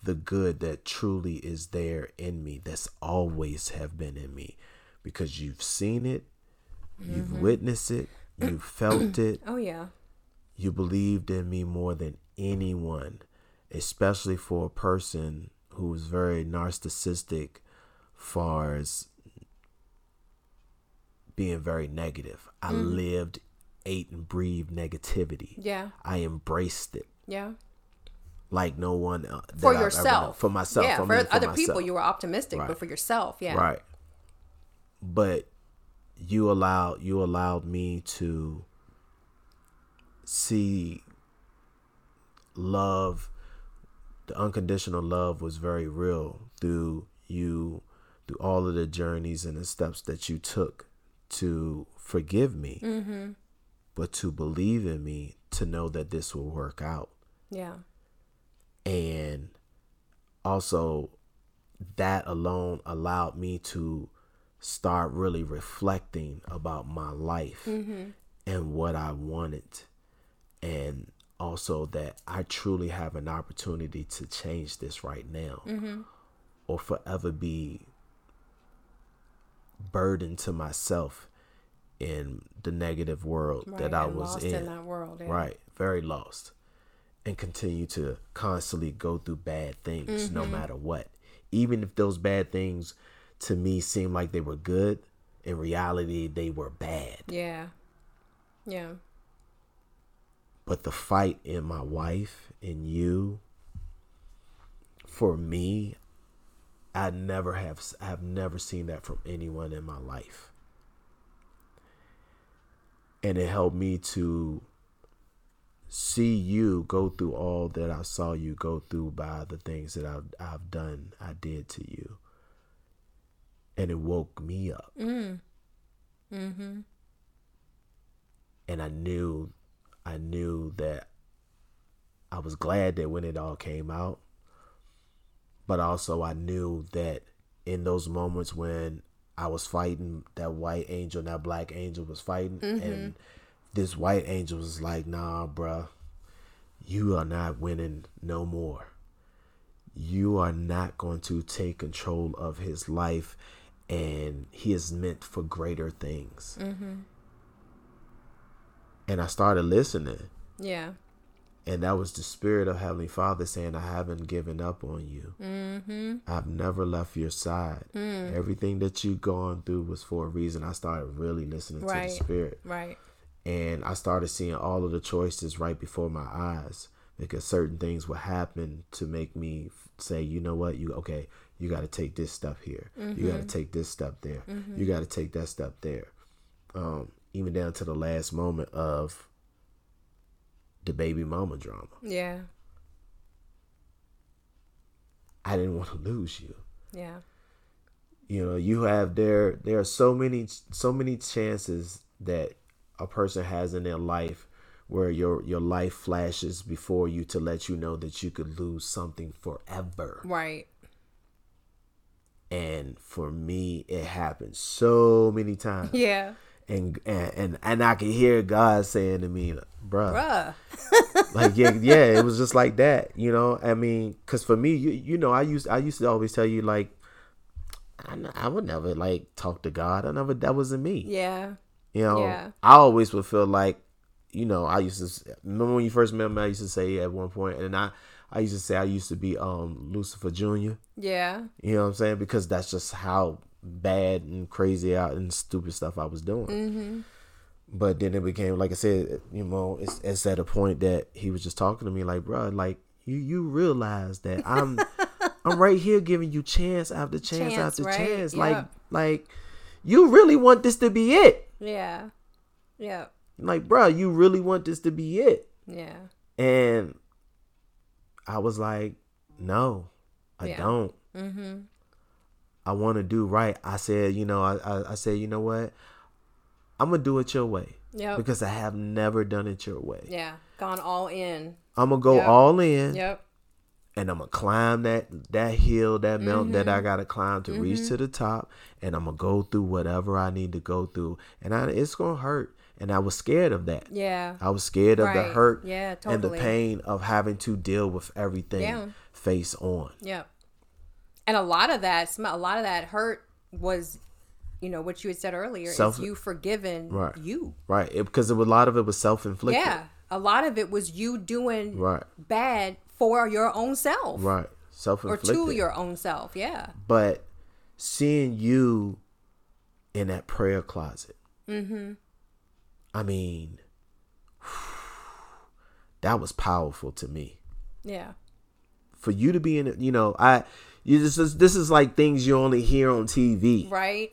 the good that truly is there in me that's always have been in me. Because you've seen it you've mm-hmm. witnessed it you've felt it. Oh yeah. you believed in me more than anyone, especially for a person who was very narcissistic, far as being very negative. I lived, ate, and breathed negativity. Yeah. I embraced it Yeah. like no one uh, For I've yourself. for myself. Yeah. For, mean, other people, you were optimistic, Right. but for yourself, yeah. Right. But you allowed you allowed me to see love the unconditional love was very real through you through all of the journeys and the steps that you took to forgive me Mm-hmm. but to believe in me to know that this will work out Yeah. and also that alone allowed me to start really reflecting about my life and what I wanted and also that I truly have an opportunity to change this right now or forever be burdened to myself in the negative world Right. that I was lost in. that world. Yeah. Right. Very lost. And continue to constantly go through bad things no mm-hmm. matter what. Even if those bad things to me seem like they were good, in reality they were bad. Yeah. Yeah. But the fight in my wife and you for me, I never have I've never seen that from anyone in my life. And it helped me to see you go through all that I saw you go through by the things that I've, I've done, I did to you. And it woke me up. Mm. Mm-hmm. And I knew, I knew that I was glad that when it all came out, but also I knew that in those moments when I was fighting that white angel and that black angel was fighting, and mm-hmm. this white angel was like, "Nah, bruh, you are not winning no more. You are not going to take control of his life, and he is meant for greater things." Mm-hmm. And I started listening. Yeah. And that was the spirit of Heavenly Father saying, I haven't given up on you. Mm-hmm. I've never left your side. Everything that you've gone through was for a reason. I started really listening to the spirit. Right. And I started seeing all of the choices right before my eyes because certain things would happen to make me say, you know what, you okay, you got to take this step here. You got to take this step there. You got to take that step there. Um, even down to the last moment of the baby mama drama. Yeah. I didn't want to lose you. Yeah. You know, you have there there are so many so many chances that a person has in their life where your your life flashes before you to let you know that you could lose something forever. Right. And for me it happened so many times. Yeah. And and and, and I could hear God saying to me, bruh, Bruh. like yeah yeah it was just like that you know i mean because for me you, you know i used i used to always tell you like I, n- I would never like talk to god i never that wasn't me Yeah. you know Yeah. i always would feel like you know i used to remember when you first met me i used to say at one point and i i used to say i used to be um lucifer junior Yeah. you know what i'm saying because that's just how bad and crazy out and stupid stuff i was doing Mm-hmm. but then it became like I said, you know, it's, it's at a point that he was just talking to me like, bro, like you you realize that I'm I'm right here giving you chance after chance, Chance, after right? chance, Yeah. like like you really want this to be it, Yeah. Yeah. like bro, you really want this to be it, Yeah. and I was like, no, I Yeah. don't. Mm-hmm. I want to do right. I said, you know, I, I I said, you know what, I'm gonna do it your way Yeah. because I have never done it your way. yeah. Gone all in. I'm gonna go Yep. all in. Yep. and I'm gonna climb that that hill, that mountain that I mm-hmm. gotta climb to reach mm-hmm. to the top, and I'm gonna go through whatever I need to go through, and I, it's gonna hurt. And I was scared of that. Yeah. I was scared of the hurt Yeah, totally. and the pain of having to deal with everything Yeah. face on. Yep. And a lot of that, a lot of that hurt was, you know, what you had said earlier, Self- is you forgiven Right. you. Right. It, because a lot of it was self inflicted. Yeah. A lot of it was you doing Right. bad for your own self. Right. Self inflicted. Or to your own self. Yeah. but seeing you in that prayer closet mm-hmm. i mean that was powerful to me Yeah. for you to be in it you know i you this is this is like things you only hear on tv Right.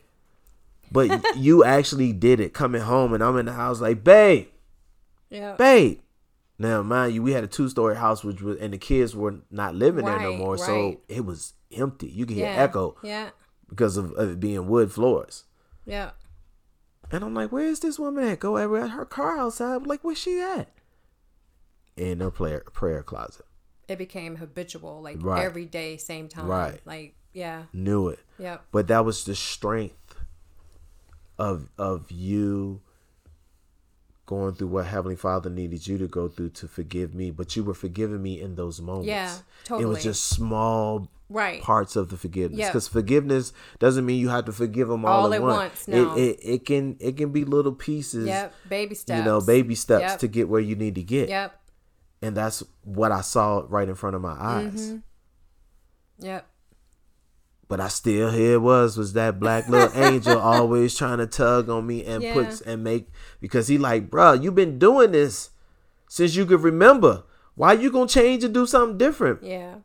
but you actually did it coming home and i'm in the house like babe Yeah. babe now mind you we had a two-story house which was and the kids were not living there no more right. so it was empty you could hear yeah. echo Yeah. because of, of it being wood floors Yeah. And I'm like, where's this woman at? Go everywhere. Her car outside. I'm like, where's she at? In her prayer prayer closet. It became habitual, like Right. every day, same time. Right. Like, yeah. Knew it. Yep. But that was the strength of of you going through what Heavenly Father needed you to go through to forgive me. But you were forgiving me in those moments. Yeah, totally. It was just small Right. parts of the forgiveness. Yeah. Because forgiveness doesn't mean you have to forgive them all, All at at once. once, no. It, it it can it can be little pieces. Yep. Baby steps. You know, baby steps Yep. to get where you need to get. Yep. And that's what I saw right in front of my eyes. Mm-hmm. Yep. But I still here it was was that black little angel always trying to tug on me and Yeah. puts and make because he like, bruh, you been doing this since you could remember. Why you gonna change and do something different? Yeah.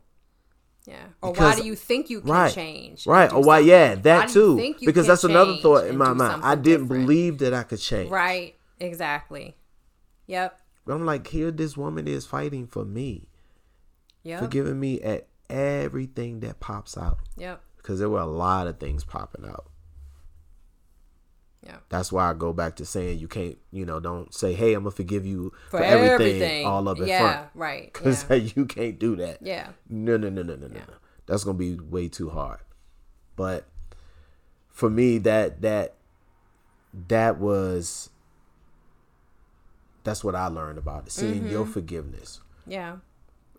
Yeah. Or why do you think you can right, change? right? Or why? Yeah, that Why you too. you Because that's another thought in my mind. I didn't different? believe that I could change. Right. Exactly. Yep. But I'm like, here, this woman is fighting for me, Yep. forgiving me at everything that pops out. Yep. Because there were a lot of things popping out. Yeah. That's why I go back to saying you can't, you know, don't say, "Hey, I'm gonna forgive you For, for, everything, everything. all up in yeah. front," Right. because Yeah. you can't do that. yeah. No, no, no, no, no, no, no. That's gonna be way too hard. But for me, that that that was that's what I learned about it. Seeing Mm-hmm. your forgiveness, Yeah.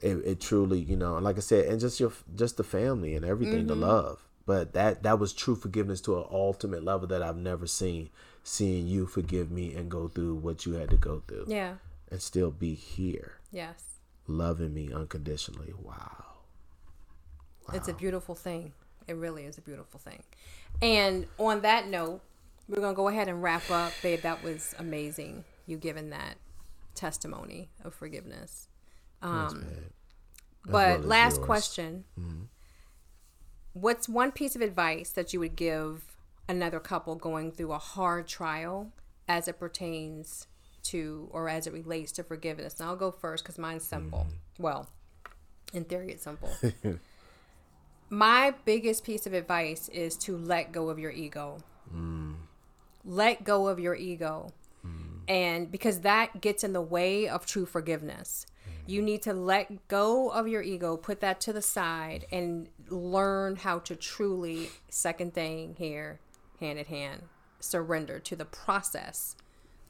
it, it truly, you know, like I said, and just your just the family and everything, the love. But that that was true forgiveness to an ultimate level that I've never seen. Seeing you forgive me and go through what you had to go through, Yeah. and still be here, Yes. loving me unconditionally. Wow. It's a beautiful thing. It really is a beautiful thing. And on that note, we're gonna go ahead and wrap up, babe. That was amazing. You giving that testimony of forgiveness. Um. As but well last yours. question: What's one piece of advice that you would give another couple going through a hard trial as it pertains to or as it relates to forgiveness? And I'll go first because mine's simple. Mm-hmm. Well, in theory, it's simple. My biggest piece of advice is to let go of your ego. Let go of your ego. And because that gets in the way of true forgiveness. Mm-hmm. You need to let go of your ego, put that to the side, and learn how to truly, second thing here, hand in hand, surrender to the process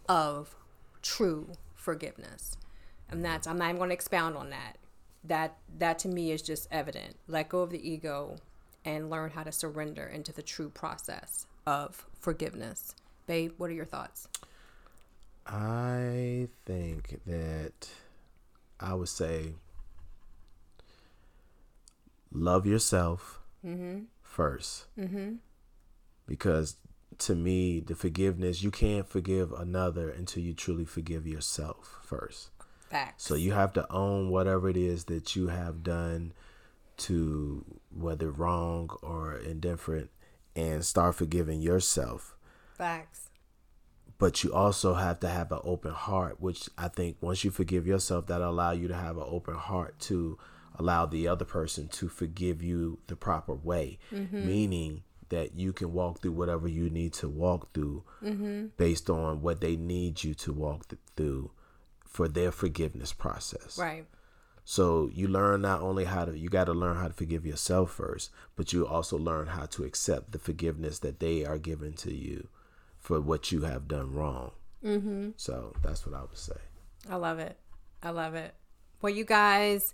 of true forgiveness. And that's I'm not even going to expound on that. That that to me is just evident. Let go of the ego and learn how to surrender into the true process of forgiveness. Babe, what are your thoughts? I think that I would say love yourself 1st Mm-hmm. Because to me, the forgiveness, you can't forgive another until you truly forgive yourself first. Facts. So you have to own whatever it is that you have done to whether wrong or indifferent and start forgiving yourself Facts. But you also have to have an open heart which i think once you forgive yourself that allow you to have an open heart to allow the other person to forgive you the proper way. Mm-hmm. Meaning that you can walk through whatever you need to walk through mm-hmm. based on what they need you to walk th- through for their forgiveness process. Right. So you learn not only how to you got to learn how to forgive yourself first, but you also learn how to accept the forgiveness that they are giving to you for what you have done wrong. Mm-hmm. So that's what I would say. I love it. I love it. Well, you guys,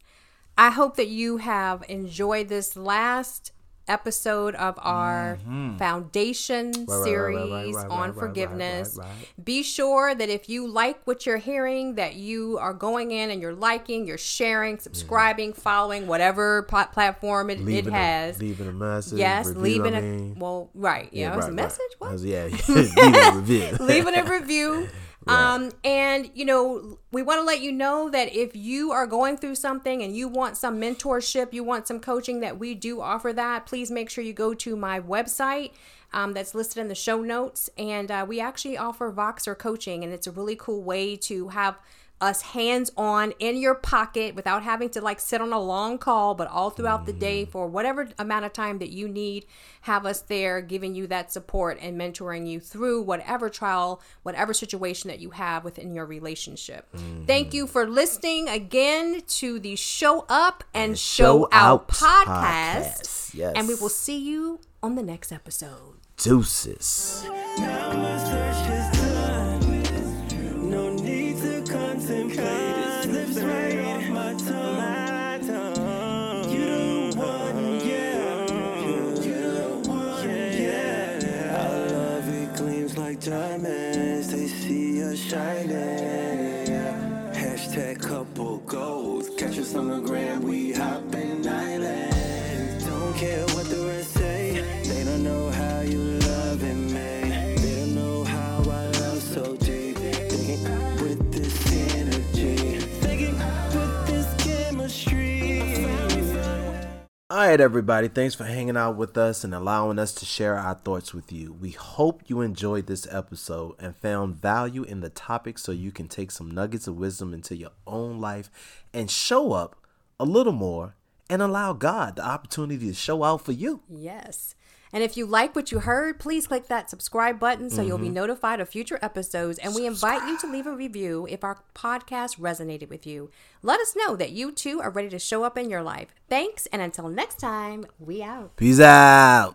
I hope that you have enjoyed this last episode of our foundation Mm-hmm. right, series right, right, on forgiveness. Be sure that if you like what you're hearing, that you are going in and you're liking, you're sharing, subscribing, following whatever pla- platform it, it Leaving a- has. leaving a message. yes, review, leaving I a mean. well, right? Yeah, it was a message. What? Was- yeah, leaving a review. leaving a review. Um, and you know, we want to let you know that if you are going through something and you want some mentorship, you want some coaching, that we do offer that. Please make sure you go to my website. Um, that's listed in the show notes, and uh, we actually offer Voxer coaching, and it's a really cool way to have us hands on in your pocket without having to like sit on a long call, but all throughout the day mm. for whatever amount of time that you need. Have us there giving you that support and mentoring you through whatever trial, whatever situation that you have within your relationship. Thank you mm-hmm. for listening again to the Show Up and, Show, Show Out, Out podcast. podcast. Yes. And we will see you on the next episode. Deuces. Contemplate. It slips off my tongue. You the one, yeah. You the one, yeah. Our love it gleams like diamonds. They see us shining. Hashtag couple goals. Catch us on the gram. We hopping All right, everybody. Thanks for hanging out with us and allowing us to share our thoughts with you. We hope you enjoyed this episode and found value in the topic so you can take some nuggets of wisdom into your own life and show up a little more and allow God the opportunity to show out for you. Yes. And if you like what you heard, please click that subscribe button so you'll be mm-hmm. notified of future episodes. And we invite you to leave a review if our podcast resonated with you. Let us know that you too are ready to show up in your life. Thanks, and until next time, we out. Peace out.